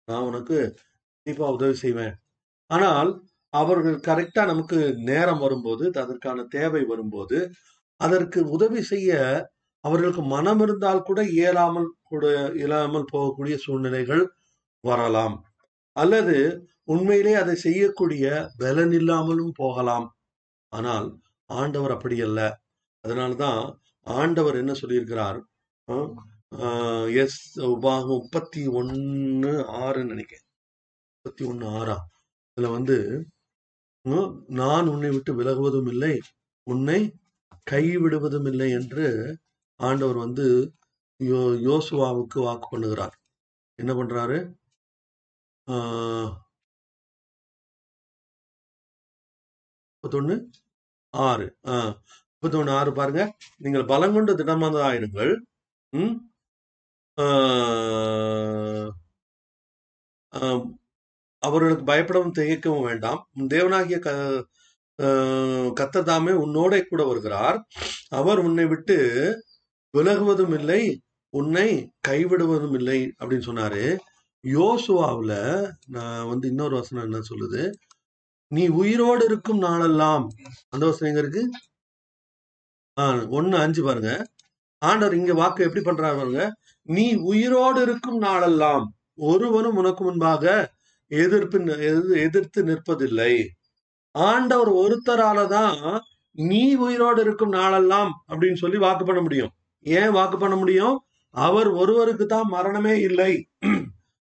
நான் உனக்கு கண்டிப்பா உதவி செய்வேன். ஆனால் அவர்கள் கரெக்டா நமக்கு நேரம் வரும்போது அதற்கான தேவை வரும்போது அதற்கு உதவி செய்ய அவர்களுக்கு மனம் இருந்தால் கூட இயலாமல் கூட இயலாமல் போகக்கூடிய சூழ்நிலைகள் வரலாம். அல்லது உண்மையிலே அதை செய்யக்கூடிய பலன் இல்லாமலும் போகலாம். ஆனால் ஆண்டவர் அப்படி அல்ல. அதனாலதான் ஆண்டவர் என்ன சொல்லியிருக்கிறார்? ஆஹ், எஸ் உபாகம் முப்பத்தி ஒன்னு ஆறுன்னு நினைக்கிறேன். முப்பத்தி ஒன்னு ஆறா? இதுல வந்து நான் உன்னை விட்டு விலகுவதும் இல்லை உன்னை கைவிடுவதும் இல்லை என்று ஆண்டவர் வந்து யோ யோசுவாவுக்கு வாக்கு பண்ணுகிறார். என்ன பண்றாரு? ஆஹ் முப்பத்தொன்னு ஆறு. ஆஹ் முப்பத்தொன்னு ஆறு பாருங்க. நீங்கள் பலங்கொண்டு திடமதாயிருங்கள் உம் ஆஹ் ஆஹ் அவர்களுக்கு பயப்படவும் திகைக்கவும் வேண்டாம். உன் தேவனாகிய க ஆஹ் உன்னோட கூட வருகிறார். அவர் உன்னை விட்டு விலகுவதும் இல்லை உன்னை கைவிடுவதும் இல்லை அப்படின்னு சொன்னாரு. யோசுவாவில் நான் வந்து இன்னொரு வசனம் என்ன சொல்லுது? நீ உயிரோடு இருக்கும் நாளெல்லாம் அந்த வசனம் எங்க இருக்கு? ஆஹ் ஒன்னு அஞ்சு பாருங்க. ஆண்டவர் இங்க வாக்கு எப்படி பண்றாரு பாருங்க. நீ உயிரோடு இருக்கும் நாளெல்லாம் ஒருவனும் உனக்கு முன்பாக எதிர்ப்பு எதிர்- எதிர்த்து நிற்பதில்லை. ஆண்டவர் ஒருத்தரால தான் நீ உயிரோடு இருக்கும் நாளெல்லாம் அப்படின்னு சொல்லி வாக்கு பண்ண முடியும். ஏன் வாக்கு பண்ண முடியும்? அவர் ஒருவருக்கு தான் மரணமே இல்லை.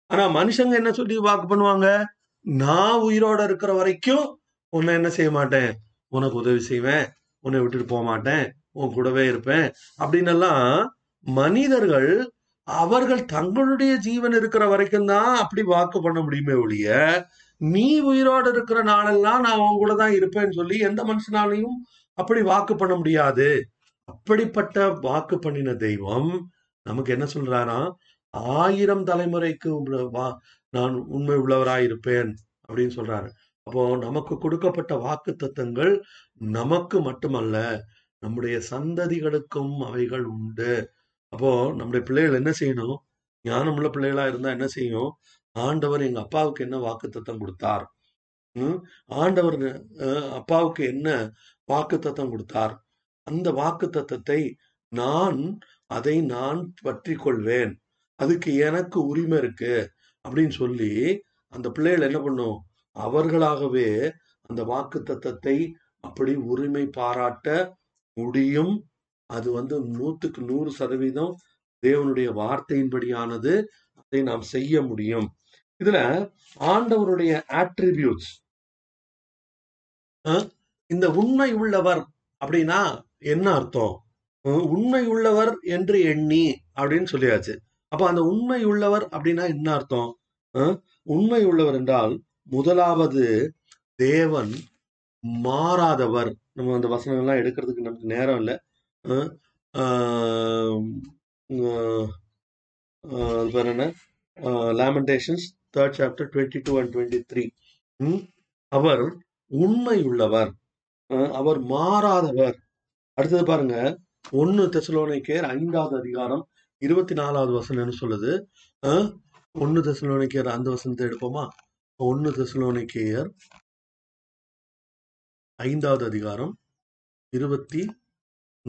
ஆனா மனுஷங்க என்ன சொல்லி வாக்கு பண்ணுவாங்க? நான் உயிரோட இருக்கிற வரைக்கும் உன்னை என்ன செய்ய மாட்டேன். உனக்கு உதவி செய்வேன். உன்னை விட்டுட்டு போக மாட்டேன். உன் கூடவே இருப்பேன். அப்படின்னு எல்லாம் மனிதர்கள் அவர்கள் தங்களுடைய ஜீவன் இருக்கிற வரைக்கும் தான் அப்படி வாக்கு பண்ண முடியுமே ஒழிய நீ உயிரோடு இருக்கிற நாளெல்லாம் நான் அவங்க கூட தான் இருப்பேன்னு சொல்லி எந்த மனுஷனாலையும் அப்படி வாக்கு பண்ண முடியாது. அப்படிப்பட்ட வாக்கு பண்ணின தெய்வம் நமக்கு என்ன சொல்றாராம் ஆயிரம் தலைமுறைக்கு வா- நான் உண்மை உள்ளவராய் இருப்பேன் அப்படின்னு சொல்றாரு. அப்போ நமக்கு கொடுக்கப்பட்ட வாக்கு தத்துவங்கள் நமக்கு மட்டுமல்ல நம்முடைய சந்ததிகளுக்கும் அவைகள் உண்டு. அப்போ நம்முடைய பிள்ளைகள் என்ன செய்யணும்? ஞானமுள்ள பிள்ளைகளா இருந்தா என்ன செய்யும்? ஆண்டவர் எங்க அப்பாவுக்கு என்ன வாக்கு தத்தம் கொடுத்தார் ஆண்டவர் அப்பாவுக்கு என்ன வாக்கு தத்தம் கொடுத்தார்? அந்த வாக்கு தத்தத்தை நான் அதை நான் பற்றி கொள்வேன். அதுக்கு எனக்கு உரிமை இருக்கு. அப்படின்னு சொல்லி அந்த பிள்ளைகள் என்ன பண்ணும்? அவர்களாகவே அந்த வாக்கு தத்தத்தை அப்படி உரிமை பாராட்ட முடியும். அது வந்து நூத்துக்கு நூறு சதவீதம் தேவனுடைய வார்த்தையின்படியானது அதை நாம் செய்ய முடியும். இதுல ஆண்டவருடைய ஆட்ரிபியூட்ஸ் இந்த உண்மை உள்ளவர் அப்படின்னா என்ன அர்த்தம்? உண்மை உள்ளவர் என்று எண்ணி அப்படின்னு சொல்லியாச்சு. அப்ப அந்த உண்மை உள்ளவர் அப்படின்னா என்ன அர்த்தம்? உண்மை உள்ளவர் என்றால் முதலாவது தேவன் மாறாதவர். நம்ம அந்த வசனங்கள்லாம் எடுக்கிறதுக்கு நமக்கு நேரம் இல்லை. அது பேர் என்ன? Lamentations third chapter twenty two and twenty three அவர் உண்மை உள்ளவர் அவர் மாறாதவர். அடுத்தது பாருங்க ஒன்னு தெசலோனிக்கேர் ஐந்தாவது அதிகாரம் இருபத்தி நாலாவது வசனம் என்ன சொல்லுது? ஒன்னு தெசலோனிக்கேர் அந்த வசனத்தை எடுப்போமா? ஒன்னு தெசலோனிக்கேயர் ஐந்தாவது அதிகாரம் இருபத்தி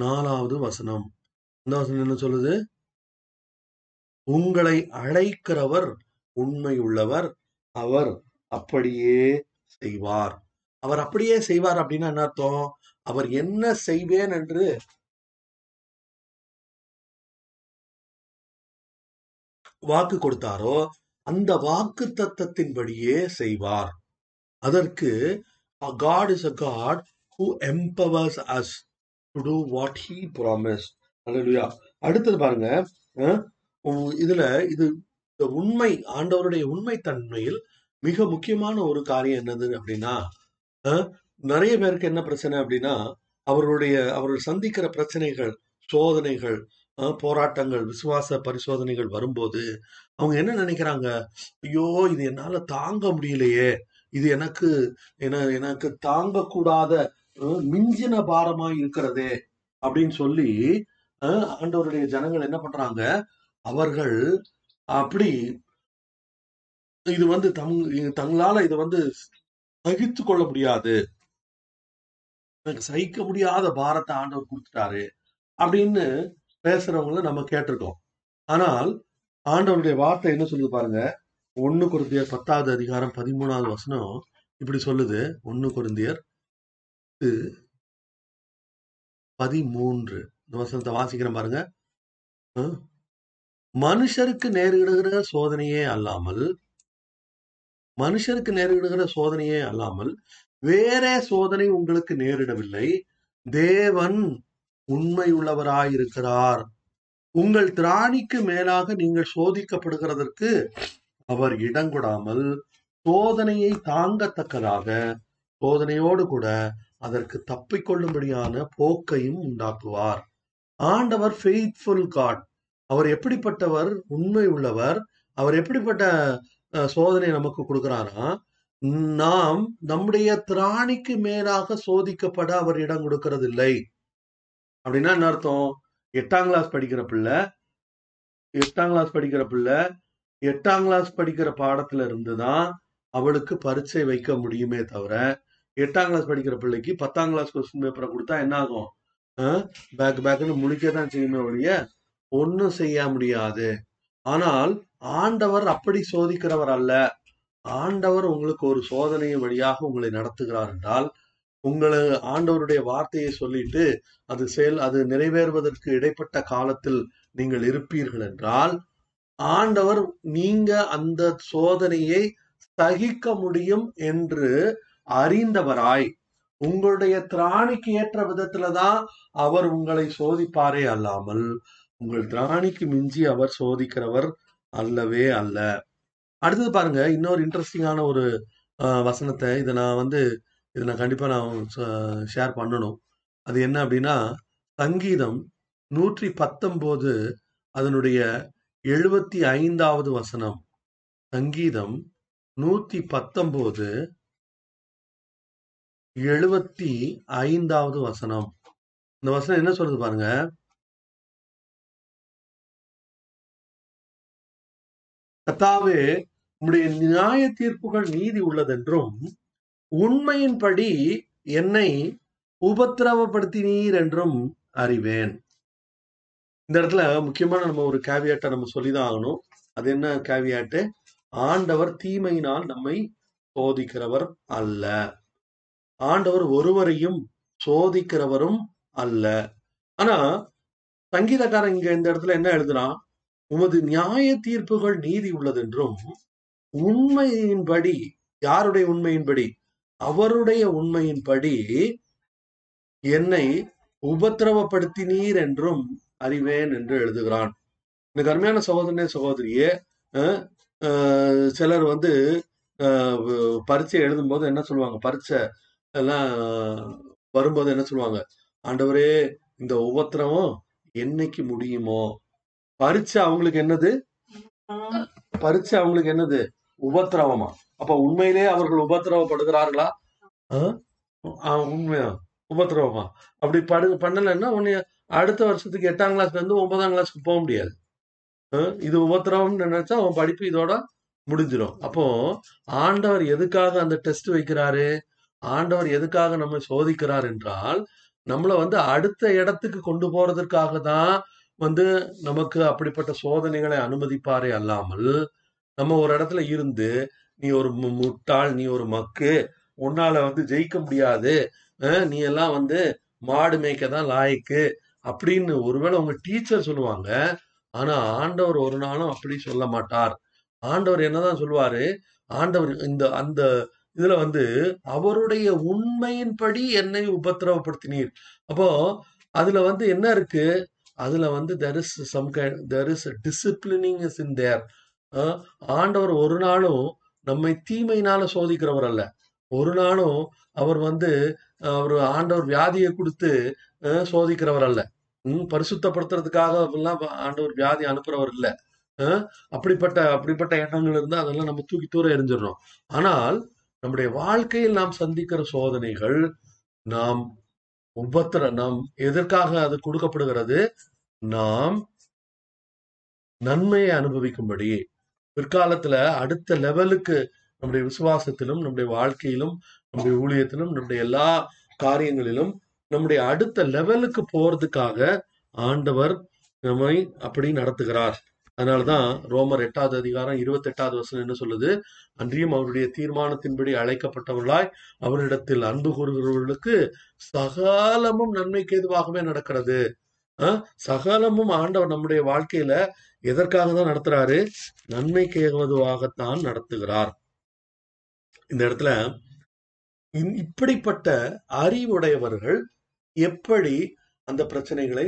நாலாவது வசனம். இந்த வசனம் என்ன சொல்லுது? உங்களை அழைக்கிறவர் உண்மை உள்ளவர் அவர் அப்படியே செய்வார். அவர் அப்படியே செய்வார் அப்படின்னா என்ன அர்த்தம்? அவர் என்ன செய்வேன் என்று வாக்கு கொடுத்தாரோ அந்த வாக்கு தத்தத்தின்படியே செய்வார். அதற்கு God is a God who empowers us to do what he promise அல்லா அடுத்தது பாருங்க இதுல இது உண்மை ஆண்டவருடைய உண்மை தன்மையில் மிக முக்கியமான ஒரு காரியம் என்னது அப்படின்னா நிறைய பேருக்கு என்ன பிரச்சனை அப்படின்னா அவர்களுடைய அவர்கள் சந்திக்கிற பிரச்சனைகள் சோதனைகள் போராட்டங்கள் விசுவாச பரிசோதனைகள் வரும்போது அவங்க என்ன நினைக்கிறாங்க ஐயோ இது என்னால தாங்க முடியலையே இது எனக்கு என- எனக்கு தாங்கக்கூடாத மிஞ்சின பாரமா இருக்கிறதே அப்படின்னு சொல்லி அஹ், ஆண்டவருடைய ஜனங்கள் என்ன பண்றாங்க? அவர்கள் அப்படி இது வந்து தங் தங்களால இதை வந்து சகித்து கொள்ள முடியாது. சகிக்க முடியாத பாரத்தை ஆண்டவர் கொடுத்துட்டாரு அப்படின்னு பேசுறவங்கள நம்ம கேட்டிருக்கோம். ஆனால் ஆண்டவருடைய வார்த்தை என்ன சொல்லுது பாருங்க? ஒன்னு குருந்தியர் பத்தாவது அதிகாரம் பதிமூணாவது வசனம் இப்படி சொல்லுது. ஒன்னு குருந்தியர் பதிமூன்று. இந்த வசனத்தை வாசிக்கிறேன் பாருங்க. மனுஷருக்கு நேரிடுகிற சோதனையே அல்லாமல் மனுஷருக்கு நேரிடுகிற சோதனையே அல்லாமல் வேற சோதனை உங்களுக்கு நேரிடவில்லை. தேவன் உண்மையுள்ளவராயிருக்கிறார். உங்கள் திராணிக்கு மேலாக நீங்கள் சோதிக்கப்படுகிறதற்கு அவர் இடங்கொடாமல் சோதனையை தாங்கத்தக்கதாக சோதனையோடு கூட அதற்கு தப்பிக்கொள்ளும்படியான போக்கையும் உண்டாக்குவார். ஆண்டவர் ஃபெய்த்ஃபுல் காட் அவர் எப்படிப்பட்டவர்? உண்மை உள்ளவர். அவர் எப்படிப்பட்ட சோதனை நமக்கு கொடுக்கிறாரா நாம் நம்முடைய திராணிக்கு மேலாக சோதிக்கப்பட அவர் இடம் கொடுக்கறதில்லை. அப்படின்னா என்ன அர்த்தம்? எட்டாம் கிளாஸ் படிக்கிற பிள்ளை எட்டாம் கிளாஸ் படிக்கிற பிள்ளை எட்டாம் கிளாஸ் படிக்கிற பாடத்துல இருந்து தான் அவளுக்கு பரீட்சை வைக்க முடியுமே தவிர எட்டாம் கிளாஸ் படிக்கிற பிள்ளைக்கு பத்தாம் கிளாஸ் கொஸ்டின் பேப்பரை கொடுத்தா என்ன ஆகும் பேக் பேக்னு முடிக்க தான் செய்யுமே ஒழிய ஒன்றும் செய்ய முடியாது. ஆனால் ஆண்டவர் அப்படி சோதிக்கிறவர் அல்ல. ஆண்டவர் உங்களுக்கு ஒரு சோதனை வழியாக உங்களை நடத்துகிறார் என்றால் உங்களை ஆண்டவருடைய வார்த்தையை சொல்லிட்டு அது செயல் அது நிறைவேறுவதற்கு இடைப்பட்ட காலத்தில் நீங்கள் இருப்பீர்கள் என்றால் ஆண்டவர் நீங்க அந்த சோதனையை சகிக்க முடியும் என்று அறிந்தவராய். உங்களுடைய திராணிக்கு ஏற்ற விதத்துலதான் அவர் உங்களை சோதிப்பாரே அல்லாமல் உங்கள் திராணிக்கு மிஞ்சி அவர் சோதிக்கிறவர் அல்லவே அல்ல. அடுத்தது பாருங்க இன்னொரு இன்ட்ரெஸ்டிங்கான ஒரு வசனத்தை இதை நான் வந்து இதை நான் கண்டிப்பா நான் ஷேர் பண்ணணும். அது என்ன அப்படின்னா சங்கீதம் நூற்றி பத்தொன்பது அதனுடைய எழுபத்தி ஐந்தாவது வசனம். சங்கீதம் நூத்தி பத்தொன்பது எழுபத்தி ஐந்தாவது வசனம். இந்த வசனம் என்ன சொல்றது பாருங்க? கத்தாவே உம்முடைய நியாய தீர்ப்புகள் நீதி உள்ளதென்றும் உண்மையின்படி என்னை உபத்திரவப்படுத்தினீர் என்றும் அறிவேன். இந்த இடத்துல முக்கியமான நம்ம ஒரு கேவியாட்டை நம்ம சொல்லிதான் ஆகணும். அது என்ன கேவியாட்டு ஆண்டவர் தீமையினால் நம்மை சோதிக்கிறவர் அல்ல. ஆண்டவர் ஒருவரையும் சோதிக்கிறவரும் அல்ல. ஆனா சங்கீதக்காரன் இங்க இந்த இடத்துல என்ன எழுதுறான் உமது நியாய தீர்ப்புகள் நீதி உள்ளதென்றும் உண்மையின்படி யாருடைய உண்மையின்படி? அவருடைய உண்மையின்படி என்னை உபத்திரவப்படுத்தினீர் என்றும் அறிவேன் என்று எழுதுகிறான். எனக்கு அருமையான சகோதரனே சகோதரியே சிலர் வந்து பரீட்சை எழுதும்போது என்ன சொல்லுவாங்க? பரீட்சை எல்லாம் வரும்போது என்ன சொல்லுவாங்க? ஆண்டவரே இந்த உபத்திரவம் என்னைக்கு முடியுமோ? பரீட்சை அவங்களுக்கு என்னது? பரீட்சை அவங்களுக்கு என்னது? உபத்திரவமா. அப்ப உண்மையிலே அவர்கள் உபத்திரவப்படுகிறார்களா? உண்மையா? உபத்திரவமா. அப்படி படு பண்ணலைன்னா உன்னை அடுத்த வருஷத்துக்கு எட்டாம் கிளாஸ்ல இருந்து ஒன்பதாம் கிளாஸ்க்கு போக முடியாது? இது உபத்திரவம்னு நினைச்சா அவன் படிப்பு இதோட முடிஞ்சிடும் அப்போ ஆண்டவர் எதுக்காக அந்த டெஸ்ட் வைக்கிறாரு? ஆண்டவர் எதுக்காக நம்ம சோதிக்கிறார் என்றால் நம்மளை வந்து அடுத்த இடத்துக்கு கொண்டு போறதற்காக தான் வந்து நமக்கு அப்படிப்பட்ட சோதனைகளை அனுமதிப்பாரே அல்லாமல் நம்ம ஒரு இடத்துல இருந்து நீ ஒரு மு- முட்டாள் நீ ஒரு மக்கு உன்னால வந்து ஜெயிக்க முடியாது நீ எல்லாம் வந்து மாடு மேய்க்க தான் லாய்க்கு அப்படின்னு ஒருவேளை உங்க டீச்சர் சொல்லுவாங்க ஆனா ஆண்டவர் ஒரு நாளும் அப்படி சொல்ல மாட்டார். ஆண்டவர் என்னதான் சொல்லுவாரு ஆண்டவர் இந்த அந்த இதுல வந்து அவருடைய உண்மையின்படி என்னை உபத்திரவப்படுத்தினீர். அப்போ அதுல வந்து என்ன இருக்கு? அதுல வந்து there is some there is disciplining is in there ஆண்டவர் ஒரு நாளும் நம்மை தீமையினால சோதிக்கிறவர் அல்ல. ஒரு நாளும் அவர் வந்து அவர் ஆண்டவர் வியாதியை கொடுத்து சோதிக்கிறவர் அல்ல. பரிசுத்தப்படுத்துறதுக்காக எல்லாம் ஆண்டவர் வியாதி அனுப்புறவர் இல்ல. அப்படிப்பட்ட அப்படிப்பட்ட எண்ணங்கள் இருந்தால் அதெல்லாம் நம்ம தூக்கி தூர எரிஞ்சிடணும் ஆனால் நம்முடைய வாழ்க்கையில் நாம் சந்திக்கிற சோதனைகள் நாம் உபத்திர நாம் எதற்காக அது கொடுக்கப்படுகிறது? நாம் நன்மையை அனுபவிக்கும்படி. பிற்காலத்துல அடுத்த லெவலுக்கு நம்முடைய விசுவாசத்திலும் நம்முடைய வாழ்க்கையிலும் நம்முடைய ஊழியத்திலும் நம்முடைய எல்லா காரியங்களிலும் நம்முடைய அடுத்த லெவலுக்கு போறதுக்காக ஆண்டவர் நம்மை அப்படி நடத்துகிறார். அதனாலதான் ரோமர் எட்டாவது அதிகாரம் இருபத்தி எட்டாவது வசனம் என்ன சொல்லுது? அன்றியும் அவருடைய தீர்மானத்தின்படி அழைக்கப்பட்டவர்களாய் அவரிடத்தில் அன்பு கூறுகிறவர்களுக்கு சகாலமும் நன்மைக்கு எதுவாகவே நடக்கிறது. சகலமும் ஆண்டவர் நம்முடைய வாழ்க்கையில எதற்காக தான் நடத்துறாரு? நன்மைக்கு ஏகுவதுவாகத்தான் நடத்துகிறார். இந்த இடத்துல இப்படிப்பட்ட அறிவுடையவர்கள் எப்படி அந்த பிரச்சனைகளை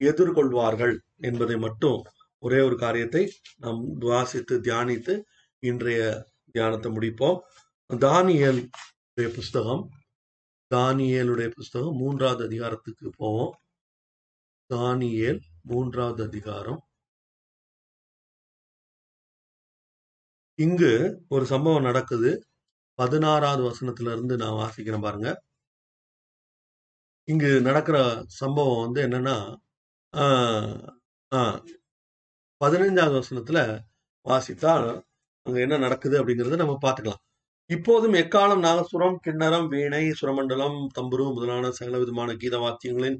எதிர்கொள்வார்கள் என்பதை மட்டும் ஒரே ஒரு காரியத்தை நாம் துவாசித்து தியானித்து இன்றைய தியானத்தை முடிப்போம். தானியல் புஸ்தகம் தானியேலுடைய புஸ்தகம் மூன்றாவது அதிகாரத்துக்கு போவோம். தானியேல் மூன்றாவது அதிகாரம். இங்கு ஒரு சம்பவம் நடக்குது. பதினாறாவது வசனத்துல இருந்து நான் வாசிக்கிறேன் பாருங்க. இங்கு நடக்கிற சம்பவம் வந்து என்னன்னா ஆஹ், ஆஹ், பதினைஞ்சாவது வசனத்துல வாசித்தா அங்க என்ன நடக்குது அப்படிங்கறத நம்ம பார்த்துக்கலாம். இப்போதும் எக்காலம் நாகசுரம் கிண்ணறம் வீணை சுரமண்டலம் தம்புரு முதலான சகல விதமான கீத வாத்தியங்களின்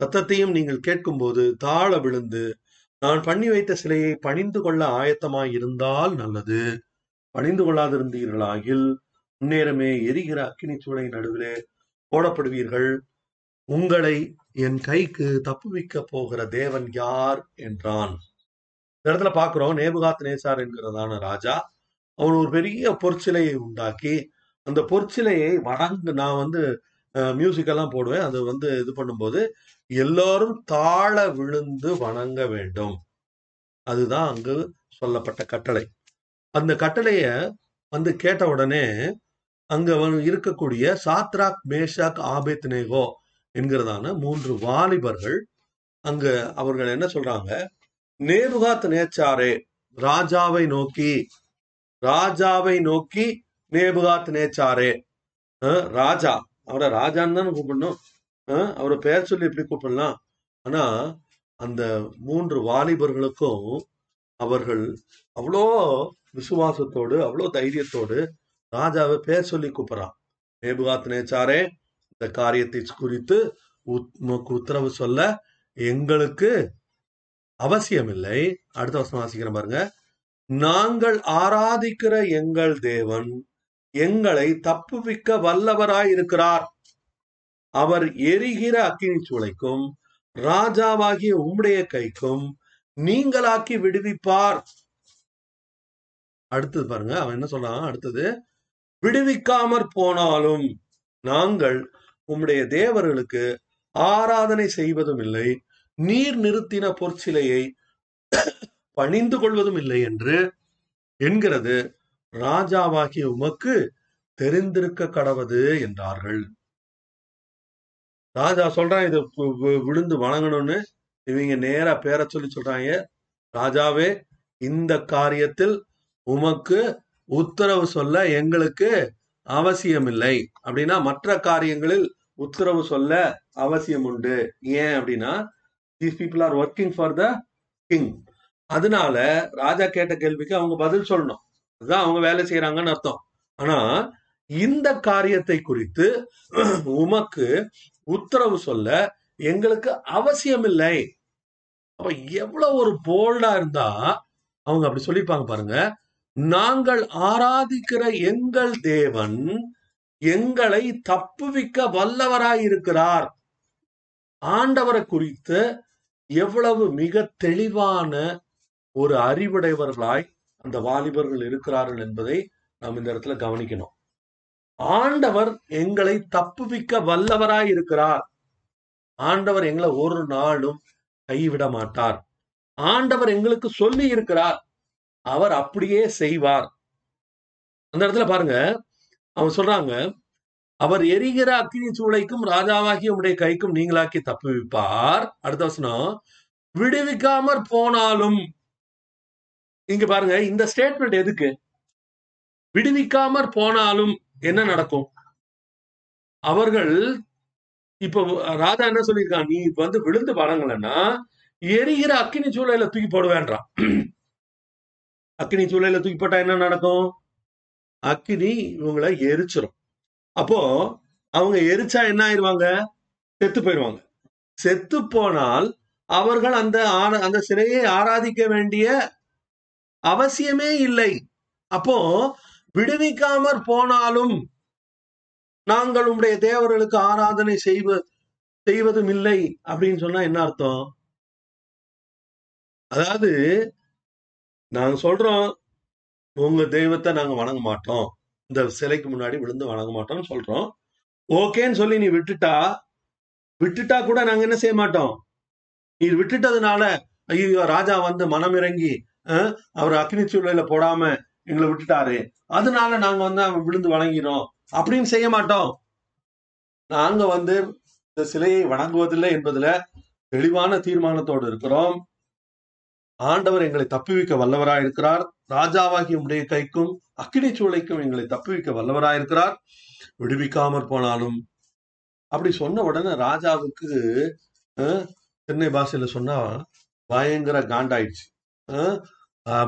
சத்தத்தையும் நீங்கள் கேட்கும்போது தாழ விழுந்து நான் பண்ணி வைத்த சிலையை பணிந்து கொள்ள ஆயத்தமாய் இருந்தால் நல்லது. பணிந்து கொள்ளாதிருந்தீர்களாகில் முன்னேறமே எரிகிற அக்கினி சூளை நடுவிலே போடப்படுவீர்கள். உங்களை என் கைக்கு தப்புவிக்க போகிற தேவன் யார் என்றான். இந்த இடத்துல பாக்குறோம் நேபுகாத் நேசார் என்கிறதான ராஜா அவன் ஒரு பெரிய பொற்சிலையை உண்டாக்கி அந்த பொற்சிலையை வணங்கு நான் வந்து மியூசிக்கெல்லாம் போடுவேன் அது வந்து இது பண்ணும்போது எல்லாரும் தாழ விழுந்து வணங்க வேண்டும். அதுதான் அங்கு சொல்லப்பட்ட கட்டளை. அந்த கட்டளைய வந்து கேட்ட உடனே அங்க வந்து இருக்கக்கூடிய சாத்ராக் மேஷாக் ஆபேத் நேகோ என்கிறதான மூன்று வாலிபர்கள் அங்க அவர்கள் என்ன சொல்றாங்க நேபுகாத் நேச்சாரே ராஜாவை நோக்கி ராஜாவை நோக்கி நேபுகாத் நேச்சாரே. ராஜா. அவரை ராஜான்னு தானே கூப்பிடணும். அவரை பெயர் சொல்லி எப்படி கூப்பிடலாம்? ஆனா அந்த மூன்று வாலிபர்களுக்கும் அவர்கள் அவ்வளோ விசுவாசத்தோடு அவ்வளோ தைரியத்தோடு ராஜாவை பேர் சொல்லி கூப்பிடுறான். நேபுகாத் நேச்சாரே இந்த காரியத்தை குறித்து உத்- உமக்கு உத்தரவு சொல்ல எங்களுக்கு அவசியமில்லை. அடுத்த வருஷம் வாசிக்கிறேன் பாருங்க. நாங்கள் ஆராதிக்கிற எங்கள் தேவன் எங்களை தப்புவிக்க வல்லவராய் இருக்கிறார். அவர் எரிகிற அக்கினி சூளைக்கும் ராஜாவாகிய உம்முடைய கைக்கும் நீங்களாக்கி விடுவிப்பார். அடுத்தது பாருங்க. அவன் என்ன சொல்றான்? அடுத்தது விடுவிக்காமற் போனாலும் நாங்கள் உம்முடைய தேவர்களுக்கு ஆராதனை செய்வதும் இல்லை நீர் நிறுத்தின பொற்சிலையை பணிந்து கொள்வதும் இல்லை என்று என்கிறது ராஜாவாகிய உமக்கு தெரிந்திருக்க கடவது என்றார்கள். ராஜா சொல்றான் இதை விழுந்து வணங்கணும்னு. இவங்க நேரா பேர சொல்லி சொல்றாங்க ராஜாவே இந்த காரியத்தில் உமக்கு உத்தரவு சொல்ல எங்களுக்கு அவசியமில்லை. அப்படின்னா மற்ற காரியங்களில் உத்தரவு சொல்ல அவசியம் உண்டு. ஏன் அப்படின்னா these people are working for the king அதனால ராஜா கேட்ட கேள்விக்கு அவங்க பதில் சொல்லணும். அதுதான் அவங்க வேலை செய்யறாங்கன்னு அர்த்தம். ஆனா இந்த காரியத்தை குறித்து உமக்கு உத்தரவு சொல்ல எங்களுக்கு அவசியமில்லை. அப்ப எவ்வளவு ஒரு போல்டா இருந்தா அவங்க அப்படி சொல்லிப்பாங்க பாருங்க. நாங்கள் ஆராதிக்கிற எங்கள் தேவன் எங்களை தப்புவிக்க வல்லவராய் இருக்கிறார் ஆண்டவரை குறித்து எவ்வளவு மிக தெளிவான ஒரு அறிவுடையவர்களாய் அந்த வாலிபர்கள் இருக்கிறார்கள் என்பதை நாம் இந்த இடத்துல கவனிக்கணும். ஆண்டவர் எங்களை தப்புவிக்க வல்லவராய் இருக்கிறார். ஆண்டவர் எங்களை ஒரு நாளும் கைவிட மாட்டார். ஆண்டவர் எங்களுக்கு சொல்லி இருக்கிறார். அவர் அப்படியே செய்வார். அந்த இடத்துல பாருங்க அவன் சொல்றாங்க அவர் எரிகிற அக்னி சூளைக்கும் ராஜாவாகிய உடைய கைக்கும் நீங்களாக்கி தப்புவிப்பார். அடுத்த வசனம் விடுவிக்காமற் போனாலும் இங்க பாருங்க இந்த ஸ்டேட்மெண்ட் எதுக்கு? விடுவிக்காமற் போனாலும் என்ன நடக்கும்? அவர்கள் இப்ப ராஜா என்ன சொல்லியிருக்கான்? நீ வந்து விழுந்து வணங்கலன்னா எரிகிற அக்கினி சூழல தூக்கி போடுவேன்றான். அக்கினி சூளையில தூக்கி போட்டா என்ன நடக்கும்? அக்கினி இவங்களை எரிச்சிரும். அப்போ அவங்க எரிச்சா என்ன ஆயிருவாங்க? செத்து போயிடுவாங்க செத்து போனால் அவர்கள் அந்த அந்த சிலையை ஆராதிக்க வேண்டிய அவசியமே இல்லை. அப்போ விடுவிக்காமற் போனாலும் நாங்கள் உங்களுடைய தேவர்களுக்கு ஆராதனை செய்வ செய்வதும் இல்லை அப்படின்னு சொன்னா என்ன அர்த்தம்? அதாவது நாங்க சொல்றோம் உங்க தெய்வத்தை நாங்க வணங்க மாட்டோம். இந்த சிலைக்கு முன்னாடி விழுந்து வணங்க மாட்டோம்னு சொல்றோம். ஓகேன்னு சொல்லி நீ விட்டுட்டா விட்டுட்டா கூட நாங்க என்ன செய்ய மாட்டோம்? நீ விட்டுட்டதுனால ஐயோ ராஜா வந்து மனம் இறங்கி அஹ், அவர் அக்னி சூழல போடாம எங்களை விட்டுட்டாரு. அதனால நாங்க வந்து அவன் விழுந்து வணங்கினோம் அப்படின்னு செய்ய மாட்டோம். நாங்க வந்து இந்த சிலையை வணங்குவதில்லை என்பதுல தெளிவான தீர்மானத்தோடு இருக்கிறோம். ஆண்டவர் எங்களை தப்புவிக்க வல்லவராய் இருக்கிறார் ராஜாவாகிய உடைய கைக்கும் அக்கினி சூளைக்கும் எங்களை தப்புவிக்க வல்லவராய் இருக்கிறார் விடுவிக்காமற் போனாலும். அப்படி சொன்ன உடனே ராஜாவுக்கு சென்னை பாஷையில சொன்னா பயங்கர காண்டாயிடுச்சு.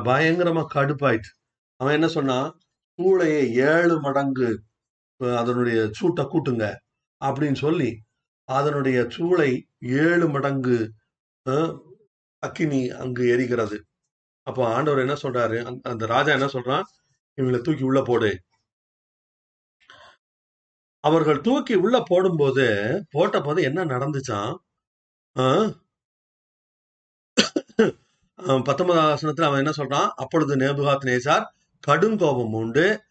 பயங்கரமா கடுப்பாயிடுச்சு. அவன் என்ன சொன்னான் சூளையை ஏழு மடங்கு அதனுடைய சூட்டை கூட்டுங்க அப்படின்னு சொல்லி அதனுடைய சூளை ஏழு மடங்கு அக்கினி அங்கு எரிகிறது. அப்போ ஆண்டவர் என்ன சொல்றாரு? அந்த- ராஜா என்ன சொல்றான்? இவங்களை தூக்கி உள்ள போடு. அவர்கள் தூக்கி உள்ள போடும்போது போட்ட போது என்ன நடந்துச்சான் பத்தொன்பதாம் வசனத்துல அவன் என்ன சொல்றான்? அப்பொழுது நேபுகாத் நேசார் கடும் கோபம் உண்டு.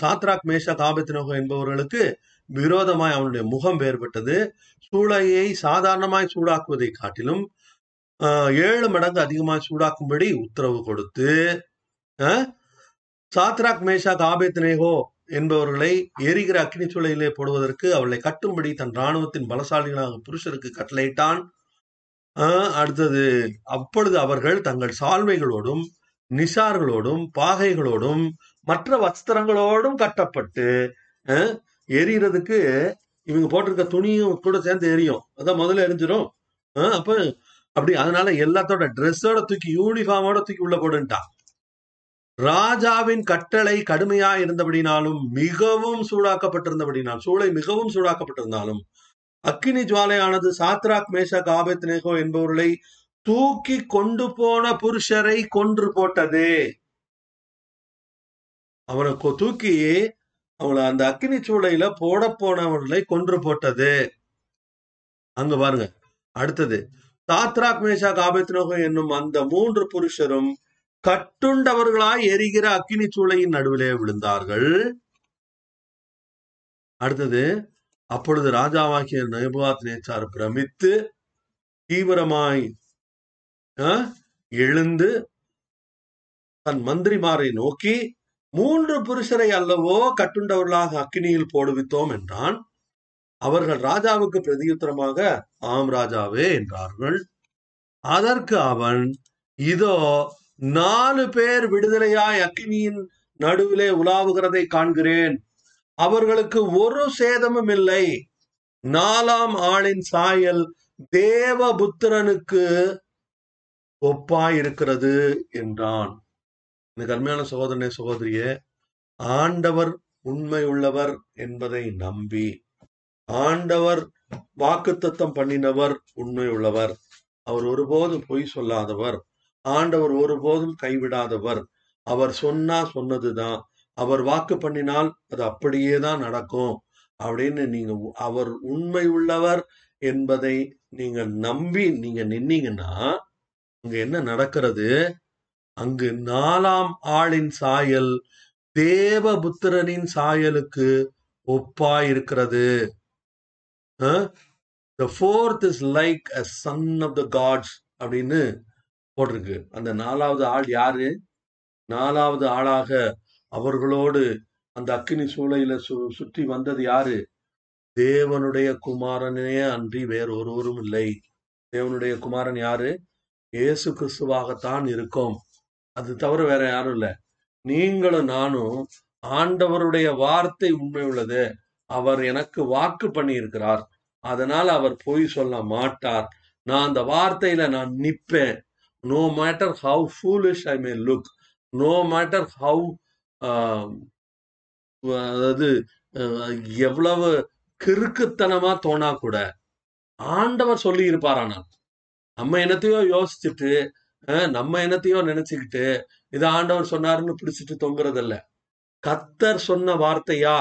சாத்ராக் மேஷா தாபத்தினோகம் என்பவர்களுக்கு விரோதமாய் அவனுடைய முகம் வேறுபட்டது. சூளையை சாதாரணமாய் சூடாக்குவதை காட்டிலும் ஏழு மடங்கு அதிகமாக சூடாக்கும்படி உத்தரவு கொடுத்து சாத்ராக் மேஷா காபேத்னேகோ என்பவர்களை எரிகிற அக்னி சூளையிலே போடுவதற்கு அவளை கட்டும்படி தன் இராணுவத்தின் பலசாலிகளாக புருஷருக்கு கட்டளையிட்டான். அடுத்தது அப்பொழுது அவர்கள் தங்கள் சால்வைகளோடும் நிசார்களோடும் பாகைகளோடும் மற்ற வஸ்திரங்களோடும் கட்டப்பட்டு எரியறதுக்கு இவங்க போட்டிருக்க துணியும் கூட சேர்ந்து எரியும். அதான் முதல்ல எரிஞ்சிடும் ஆஹ், அப்ப அப்படி அதனால எல்லாத்தோட ட்ரெஸ்ஸோட தூக்கி யூனிஃபார்மோட தூக்கி உள்ள போடுன்ட்டான் ராஜாவின் கட்டளை கடுமையா இருந்தபடினாலும் மிகவும் சூடாக்கப்பட்டிருந்தபடினால் சூளை மிகவும் சூடாக்கப்பட்டிருந்தாலும் அக்கினி ஜுவாலையானது சாத்ராக் மேஷா காபத் நேகோ என்பவர்களை தூக்கி கொண்டு போன புருஷரை கொன்று போட்டது. அவனை தூக்கி அவங்கள அந்த அக்கினி சூளையில போட போனவர்களை கொன்று போட்டது. அங்க பாருங்க அடுத்தது. தாத்ராக் மேஷா ஆபேத்நேகோ என்னும் அந்த மூன்று புருஷரும் கட்டுண்டவர்களாய் எரிகிற அக்கினி சூளையின் நடுவிலே விழுந்தார்கள். அடுத்தது அப்பொழுது ராஜாவாகிய நேபுகாத் நேச்சார் பிரமித்து தீவிரமாய் எழுந்து தன் மந்திரிமாரை நோக்கி மூன்று புருஷரை அல்லவோ கட்டுண்டவர்களாக அக்கினியில் போடுவித்தோம் என்றான். அவர்கள் ராஜாவுக்கு பிரதியுத்தரமாக ஆம் ராஜாவே என்றார்கள். அதற்கு அவன் இதோ நாலு பேர் விடுதலையாய் அக்கினியின் நடுவிலே உலாவுகிறதை காண்கிறேன். அவர்களுக்கு ஒரு சேதமும் இல்லை. நாலாம் ஆளின் சாயல் தேவபுத்திரனுக்கு புத்திரனுக்கு ஒப்பாயிருக்கிறது என்றான். எனக்கு அருமையான சகோதரனே சகோதரியே ஆண்டவர் உண்மை உள்ளவர் என்பதை நம்பி ஆண்டவர் வாக்குத்தத்தம் பண்ணினவர் உண்மை உள்ளவர் அவர் ஒருபோதும் பொய் சொல்லாதவர். ஆண்டவர் ஒருபோதும் கைவிடாதவர். அவர் சொன்னா சொன்னதுதான். அவர் வாக்கு பண்ணினால் அது அப்படியே தான் நடக்கும். அப்படின்னு நீங்க அவர் உண்மை உள்ளவர் என்பதை நீங்க நம்பி நீங்க நின்னீங்கன்னா அங்க என்ன நடக்கிறது? அங்கு நாலாம் ஆளின் சாயல் தேவபுத்திரனின் சாயலுக்கு ஒப்பாயிருக்கிறது. இருக்கிறது the fourth is like a son of the gods அப்படின்னு போட்டிருக்கு. அந்த நாலாவது ஆள் யாரு? நாலாவது ஆளாக அவர்களோடு அந்த அக்கினி சூளையில சு சுற்றி வந்தது யாரு? தேவனுடைய குமாரனே அன்றி வேறு ஒருவரும் இல்லை. தேவனுடைய குமாரன் யாரு? இயேசு கிறிஸ்துவாகத்தான் இருக்கும். அது தவிர வேற யாரும் இல்லை. நீங்களும் நானும் ஆண்டவருடைய வார்த்தை உண்மை உள்ளது. அவர் எனக்கு வாக்கு பண்ணியிருக்கிறார். அதனால் அவர் பொய் சொல்ல மாட்டார். நான் அந்த வார்த்தையில நான் நிற்பேன். No matter how foolish I may look no matter how அதாவது எவ்வளவு கிறுக்குத்தனமா தோணா கூட ஆண்டவர் சொல்லி இருப்பாரானால் நம்ம என்னத்தையோ யோசிச்சுட்டு நம்ம என்னத்தையோ நினைச்சுக்கிட்டு இது ஆண்டவர் சொன்னாருன்னு பிடிச்சிட்டு தொங்குறதில்ல. கத்தர் சொன்ன வார்த்தையா?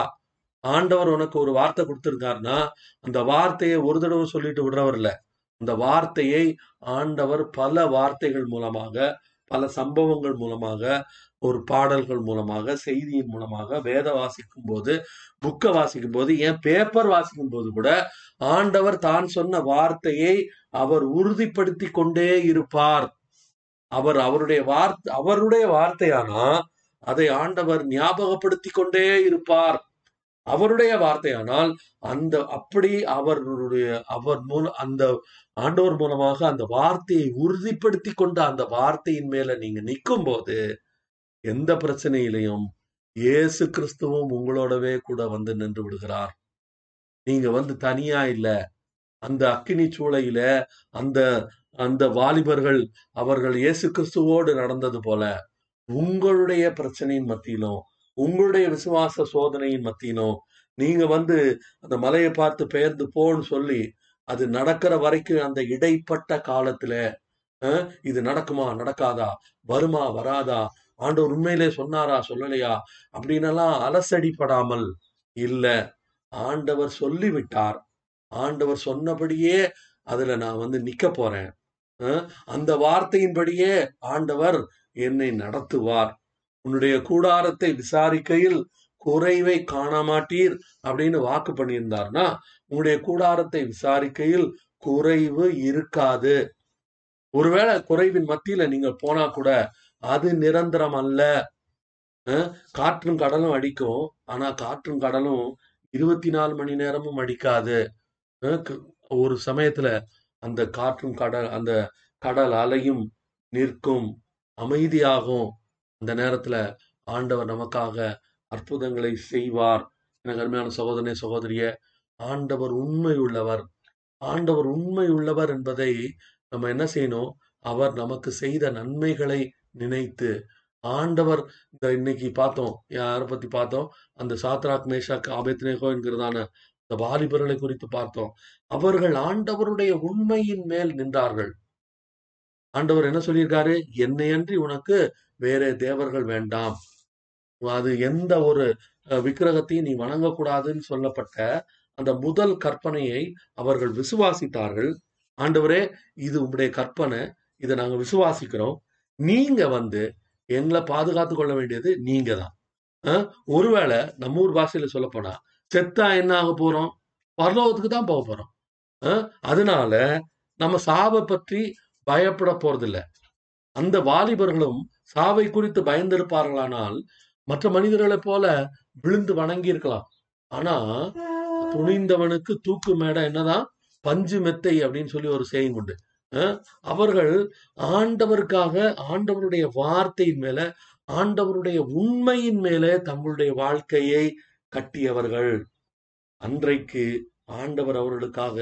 ஆண்டவர் உனக்கு ஒரு வார்த்தை கொடுத்திருக்காருன்னா அந்த வார்த்தையை ஒரு தடவை சொல்லிட்டு விடுறவர் இல்லை. அந்த வார்த்தையை ஆண்டவர் பல வார்த்தைகள் மூலமாக பல சம்பவங்கள் மூலமாக ஒரு பாடல்கள் மூலமாக செய்தியின் மூலமாக வேத வாசிக்கும் போது புக்கை வாசிக்கும் போது ஏன் பேப்பர் வாசிக்கும் போது கூட ஆண்டவர் தான் சொன்ன வார்த்தையை அவர் உறுதிப்படுத்தி கொண்டே இருப்பார். அவர் அவருடைய வார்த்தை அவருடைய வார்த்தையானா அதை ஆண்டவர் ஞாபகப்படுத்தி கொண்டே இருப்பார். அவருடைய வார்த்தையானால் அந்த அப்படி அவருடைய அவர் மூலம் அந்த ஆண்டவர் மூலமாக அந்த வார்த்தையை உறுதிப்படுத்தி கொண்ட அந்த வார்த்தையின் மேல நீங்க நிற்கும் போது எந்த பிரச்சனையிலையும் இயேசு கிறிஸ்துவும் உங்களோடவே கூட வந்து நின்று விடுகிறார். நீங்க வந்து தனியா இல்ல. அந்த அக்கினி சூளையில அந்த அந்த வாலிபர்கள் அவர்கள் இயேசு கிறிஸ்துவோடு நடந்தது போல உங்களுடைய பிரச்சனையின் மத்தியிலும் உங்களுடைய விசுவாச சோதனையின் மத்தியிலும் நீங்க வந்து அந்த மலையை பார்த்து பெயர்ந்து போன்னு சொல்லி அது நடக்கிற வரைக்கும் அந்த இடைப்பட்ட காலத்துல இது நடக்குமா நடக்காதா வருமா வராதா ஆண்டவர் உண்மையிலே சொன்னாரா சொல்லலையா அப்படின்னெல்லாம் அலசடிப்படாமல் இல்ல. ஆண்டவர் சொல்லிவிட்டார். ஆண்டவர் சொன்னபடியே அதுல நான் வந்து நிக்க போறேன். அந்த வார்த்தையின்படியே ஆண்டவர் என்னை நடத்துவார். உன்னுடைய கூடாரத்தை விசாரிக்கையில் குறைவை காண மாட்டீர் அப்படின்னு வாக்கு பண்ணியிருந்தார்னா உங்களுடைய கூடாரத்தை விசாரிக்கையில் குறைவு இருக்காது. ஒருவேளை குறைவின் மத்தியில நீங்க போனா கூட அது நிரந்தரம் அல்ல. காற்றும் கடலும் அடிக்கும். ஆனா காற்றும் கடலும் இருபத்தி நாலு மணி நேரமும் அடிக்காது. க- ஒரு சமயத்துல அந்த காற்றும் கடல் அந்த கடல் அலையும் நிற்கும். அமைதியாகும். அந்த நேரத்துல ஆண்டவர் நமக்காக அற்புதங்களை செய்வார். எனக்கு அருமையான சகோதரனே சகோதரிய ஆண்டவர் உண்மை உள்ளவர். ஆண்டவர் உண்மை உள்ளவர் என்பதை நம்ம என்ன செய்யணும்? அவர் நமக்கு செய்த நன்மைகளை நினைத்து ஆண்டவர் இந்த இன்னைக்கு பார்த்தோம் யாரை பத்தி பார்த்தோம்? அந்த சாத்ராக் மேஷாக் ஆபேத்னேகோ என்கிறதான இந்த வாலிபர்களை குறித்து பார்த்தோம். அவர்கள் ஆண்டவருடைய உண்மையின் மேல் நின்றார்கள். ஆண்டவர் என்ன சொல்லியிருக்காரு? என்னையன்றி உனக்கு வேறே தேவர்கள் வேண்டாம். அது எந்த ஒரு அஹ், விக்கிரகத்தையும் நீ வணங்கக்கூடாதுன்னு சொல்லப்பட்ட அந்த முதல் கற்பனையை அவர்கள் விசுவாசித்தார்கள். ஆண்டவரே இது உங்களுடைய கற்பனை. இதை நாங்க விசுவாசிக்கிறோம். நீங்க வந்து எங்களை பாதுகாத்து கொள்ள வேண்டியது நீங்க தான். ஒருவேளை நம்ம ஊர் பாஷையில சொல்ல போனா செத்தா என்ன ஆக போறோம்? பரலோகத்துக்கு தான் போக போறோம். அதனால நம்ம சாவை பற்றி பயப்பட போறதில்ல. அந்த வாலிபர்களும் சாவை குறித்து பயந்திருப்பார்களானால் மற்ற மனிதர்களைப் போல விழுந்து வணங்கி இருக்கலாம் ஆனா துணிந்தவனுக்கு தூக்கு மேடை என்னதான் பஞ்சு மெத்தை அப்படின்னு சொல்லி ஒரு செய்யும் உண்டு. அஹ் அவர்கள் ஆண்டவருக்காக ஆண்டவருடைய வார்த்தையின் மேல ஆண்டவருடைய உண்மையின் மேலே தங்களுடைய வாழ்க்கையை கட்டியவர்கள். அன்றைக்கு ஆண்டவர் அவர்களுக்காக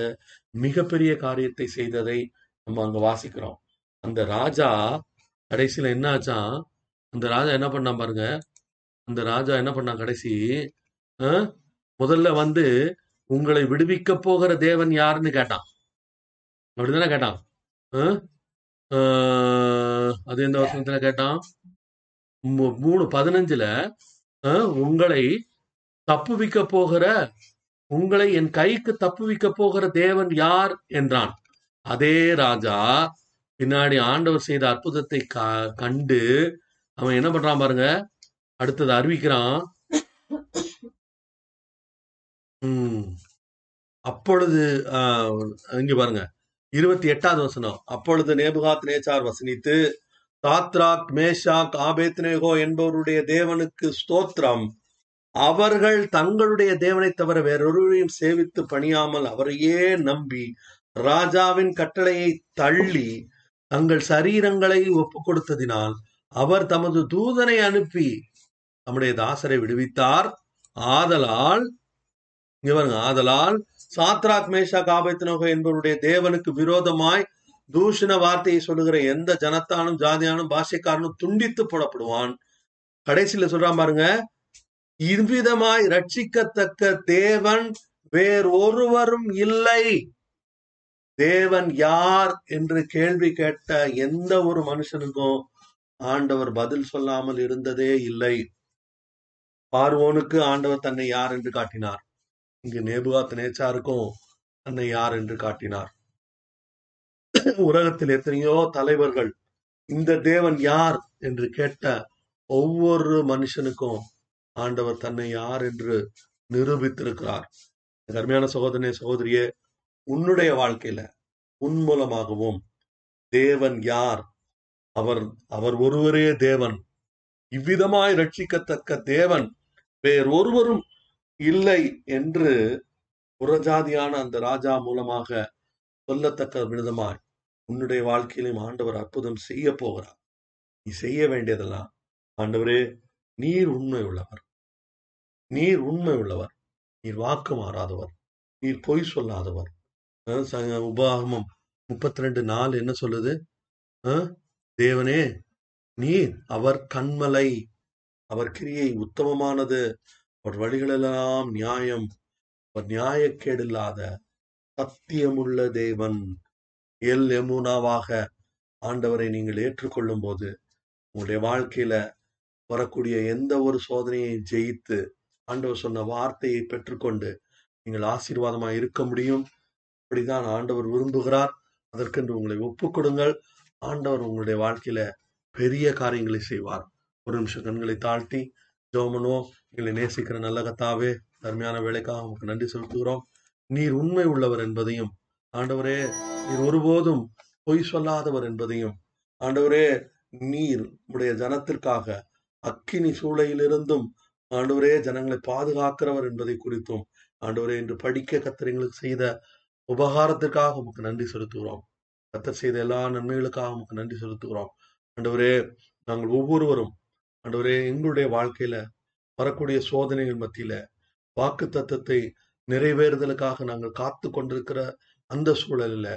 மிகப்பெரிய காரியத்தை செய்ததை நம்ம அங்க வாசிக்கிறோம். அந்த ராஜா கடைசியில என்ன ஆச்சான் அந்த ராஜா என்ன பண்ணா பாருங்க அந்த ராஜா என்ன பண்ணா கடைசி அஹ், முதல்ல வந்து உங்களை விடுவிக்க போகிற தேவன் யாருன்னு கேட்டான். அப்படிதானே கேட்டான்? அஹ்? அஹ், அது எந்த வசனத்துல கேட்டான்? மூ- மூணு பதினஞ்சுல உங்களை தப்புவிக்க போகிற உங்களை என் கைக்கு தப்புவிக்க போகிற தேவன் யார் என்றான். அதே ராஜா பின்னாடி ஆண்டவர் செய்த அற்புதத்தை க- கண்டு அவன் என்ன பண்றான் பாருங்க? அடுத்தது அறிவிக்கிறான். உம் அப்பொழுது ஆஹ், இங்க பாருங்க. இருபத்தி எட்டாவது வசனம். அப்பொழுது நேபுகாத் நேச்சார் வசனித்து தாத்ராக் மேஷாக் ஆபேத்னேகோ என்பவருடைய தேவனுக்கு ஸ்தோத்திரம். அவர்கள் தங்களுடைய தேவனை தவிர வேறொருவரையும் சேவித்து பணியாமல் அவரையே நம்பி ராஜாவின் கட்டளையை தள்ளி தங்கள் சரீரங்களை ஒப்பு கொடுத்ததினால் அவர் தமது தூதனை அனுப்பி நம்முடைய தாசரை விடுவித்தார். ஆதலால் இவன் ஆதலால் சாத்ராக் மேஷா காபத்தினோக என்பவருடைய தேவனுக்கு விரோதமாய் தூஷண வார்த்தையை சொல்லுகிற எந்த ஜனத்தானும் ஜாதியானும் பாஷைக்காரனும் துண்டித்து போடப்படுவான். கடைசியில சொல்றான் பாருங்க இவ்விதமாய் ரட்சிக்கத்தக்க தேவன் வேறொருவரும் இல்லை. தேவன் யார் என்று கேள்வி கேட்ட எந்த ஒரு மனுஷனுக்கும் ஆண்டவர் பதில் சொல்லாமல் இருந்ததே இல்லை. பார்வோனுக்கு ஆண்டவர் தன்னை யார் என்று காட்டினார்? இங்கு நேபுகாத் நேச்சாருக்கும் தன்னை யார் என்று காட்டினார். உலகத்தில் எத்தனையோ தலைவர்கள் இந்த தேவன் யார் என்று கேட்ட ஒவ்வொரு மனுஷனுக்கும் ஆண்டவர் தன்னை யார் என்று நிரூபித்திருக்கிறார். அருமையான சகோதரனே சகோதரியே உன்னுடைய வாழ்க்கையில உன் மூலமாகவும் தேவன் யார்? அவர் அவர் ஒருவரே தேவன். இவ்விதமாய் ரட்சிக்கத்தக்க தேவன் வேறொருவரும் இல்லை என்று புறஜாதியான அந்த ராஜா மூலமாக சொல்லத்தக்க விதமாய் உன்னுடைய வாழ்க்கையிலும் ஆண்டவர் அற்புதம் செய்ய போகிறார். நீ செய்ய வேண்டியதெல்லாம் ஆண்டவரே நீர் உண்மை உள்ளவர். நீர் உண்மை உள்ளவர். நீர் வாக்கு மாறாதவர். நீர் பொய் சொல்லாதவர். உபாகமம் முப்பத்தி ரெண்டு நாள் என்ன சொல்லுது? தேவனே நீர் அவர் கண்மலை அவர் கிரியை உத்தமமானது. அவர் வழிகளெல்லாம் நியாயம் அவர் நியாயக்கேடில்லாத சத்தியமுள்ள தேவன். எல் எமுனாவாக ஆண்டவரை நீங்கள் ஏற்றுக்கொள்ளும் போது உங்களுடைய வாழ்க்கையில வரக்கூடிய எந்த ஒரு சோதனையை ஜெயித்து ஆண்டவர் சொன்ன வார்த்தையை பெற்றுக்கொண்டு நீங்கள் ஆசீர்வாதமாக இருக்க முடியும். அப்படிதான் ஆண்டவர் விரும்புகிறார். அதற்கென்று உங்களை ஒப்பு கொடுங்கள் ஆண்டவர் உங்களுடைய வாழ்க்கையில பெரிய காரியங்களை செய்வார். ஒரு நிமிஷம் கண்களை தாழ்த்தி ஜோமனோ எங்களை நேசிக்கிற நல்ல கத்தாவே தர்மையான வேலைக்காக உங்களுக்கு நன்றி செலுத்துகிறோம். நீர் உண்மை உள்ளவர் என்பதையும் ஆண்டவரே நீர் ஒருபோதும் பொய் சொல்லாதவர் என்பதையும் ஆண்டவரே நீர் உடைய ஜனத்திற்காக அக்கினி சூளையிலிருந்தும் ஆண்டவரே ஜனங்களை பாதுகாக்கிறவர் என்பதை குறித்தும் ஆண்டவரே இன்று படிக்க கத்திரங்களுக்கு செய்த உபகாரத்திற்காக உமக்கு நன்றி செலுத்துகிறோம். கத்தர் செய்த எல்லா நன்மைகளுக்காக உமக்கு நன்றி செலுத்துகிறோம். ஆண்டவரே நாங்கள் ஒவ்வொருவரும் ஆண்டவரே எங்களுடைய வாழ்க்கையில வரக்கூடிய சோதனைகள் மத்தியில வாக்கு தத்தத்தை நிறைவேறுதலுக்காக நாங்கள் காத்து கொண்டிருக்கிற அந்த சூழலில்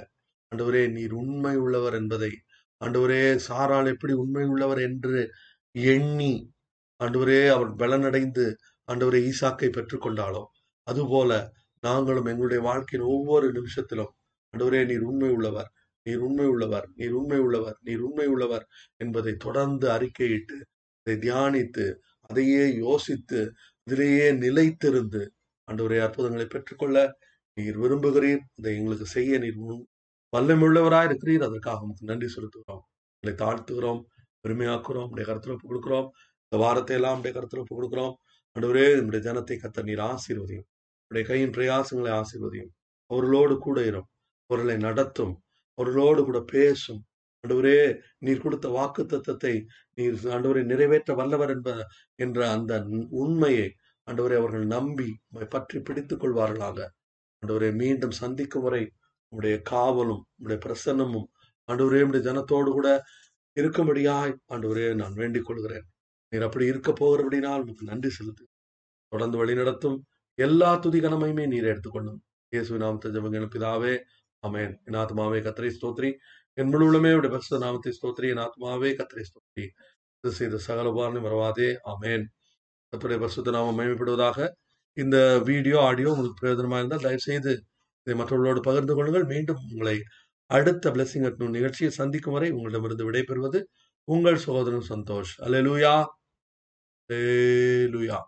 ஆண்டவரே நீர் உண்மை உள்ளவர் என்பதை ஆண்டவரே சாரால் எப்படி உண்மை உள்ளவர் என்று எண்ணி ஆண்டவரே அவர் பலனடைந்து ஆண்டவரே ஈசாக்கை பெற்றுக்கொண்டாலோ அதுபோல நாங்களும் எங்களுடைய வாழ்க்கையின் ஒவ்வொரு நிமிஷத்திலும் ஆண்டவரே நீர் உண்மை உள்ளவர் நீர் உண்மை உள்ளவர் நீர் உண்மை உள்ளவர் நீர் உண்மை உள்ளவர் என்பதை தொடர்ந்து அறிக்கையிட்டு அதை தியானித்து அதையே யோசித்து இதிலேயே நிலைத்திருந்து ஆண்டவரே அற்புதங்களை பெற்றுக்கொள்ள நீர் விரும்புகிறீர். அதை எங்களுக்கு செய்ய நீர் முன் வல்லமுள்ளவராய் இருக்கிறீர். அதற்காக உமக்கு நன்றி செலுத்துகிறோம். உங்களை தாழ்த்துகிறோம் பெருமையாக்குறோம் உடைய கருத்தில் ஒப்பு கொடுக்குறோம். இந்த வாரத்தை எல்லாம் உடைய கருத்தில் ஒப்பு கொடுக்குறோம். ஆண்டவரே நம்முடைய ஜனத்தை கத்த நீர் ஆசீர்வதியும். உடைய கையின் பிரயாசங்களை ஆசிர்வதியும். அவர்களோடு கூட இரும். அவர்களை நடத்தும். அவர்களோடு கூட பேசும். ஆண்டவரே நீர் கொடுத்த வாக்கு தத்தத்தை நீர் ஆண்டவரை நிறைவேற்ற வல்லவர் என்ப என்ற அந்த உண்மையை ஆண்டவரை அவர்கள் நம்பி பற்றி பிடித்துக் கொள்வார்களாக. ஆண்டவரை மீண்டும் சந்திக்கும் வரை உடைய காவலும் உடைய பிரசன்னமும் ஆண்டவரே உடைய ஜனத்தோடு கூட இருக்கும்படியாய் ஆண்டவரே நான் வேண்டிக் கொள்கிறேன். நீர் அப்படி இருக்க போகிறபடினால் உங்களுக்கு நன்றி செலுத்து தொடர்ந்து வழி நடத்தும். எல்லா துதி கனமையுமே நீர் எடுத்துக்கொள்ளும். இயேசு நாமத்தை ஜபங்க பிதாவே அமேன் என் ஆத்மாவே கத்திரை ஸ்தோத்ரி. என் முழு உடைய பரிசுத்த நாமத்தை ஸ்தோத்ரி. என் ஆத்மாவே கத்திரை ஸ்தோத்ரி. இது செய்த சகல உபாரணம் மறவாதே. அமேன் கத்துடைய பரிசுத்த நாமம் மயமைப்படுவதாக இந்த வீடியோ ஆடியோ உங்களுக்கு பிரயோஜனமாக இருந்தால் தயவு செய்து இதை மற்றவர்களோடு பகிர்ந்து கொள்ளுங்கள். மீண்டும் உங்களை அடுத்த பிளஸிங் அட் நிகழ்ச்சியை சந்திக்கும் வரை உங்களிடமிருந்து விடைபெறுவது உங்கள் சகோதரன் சந்தோஷ். அலே லூயா லுயா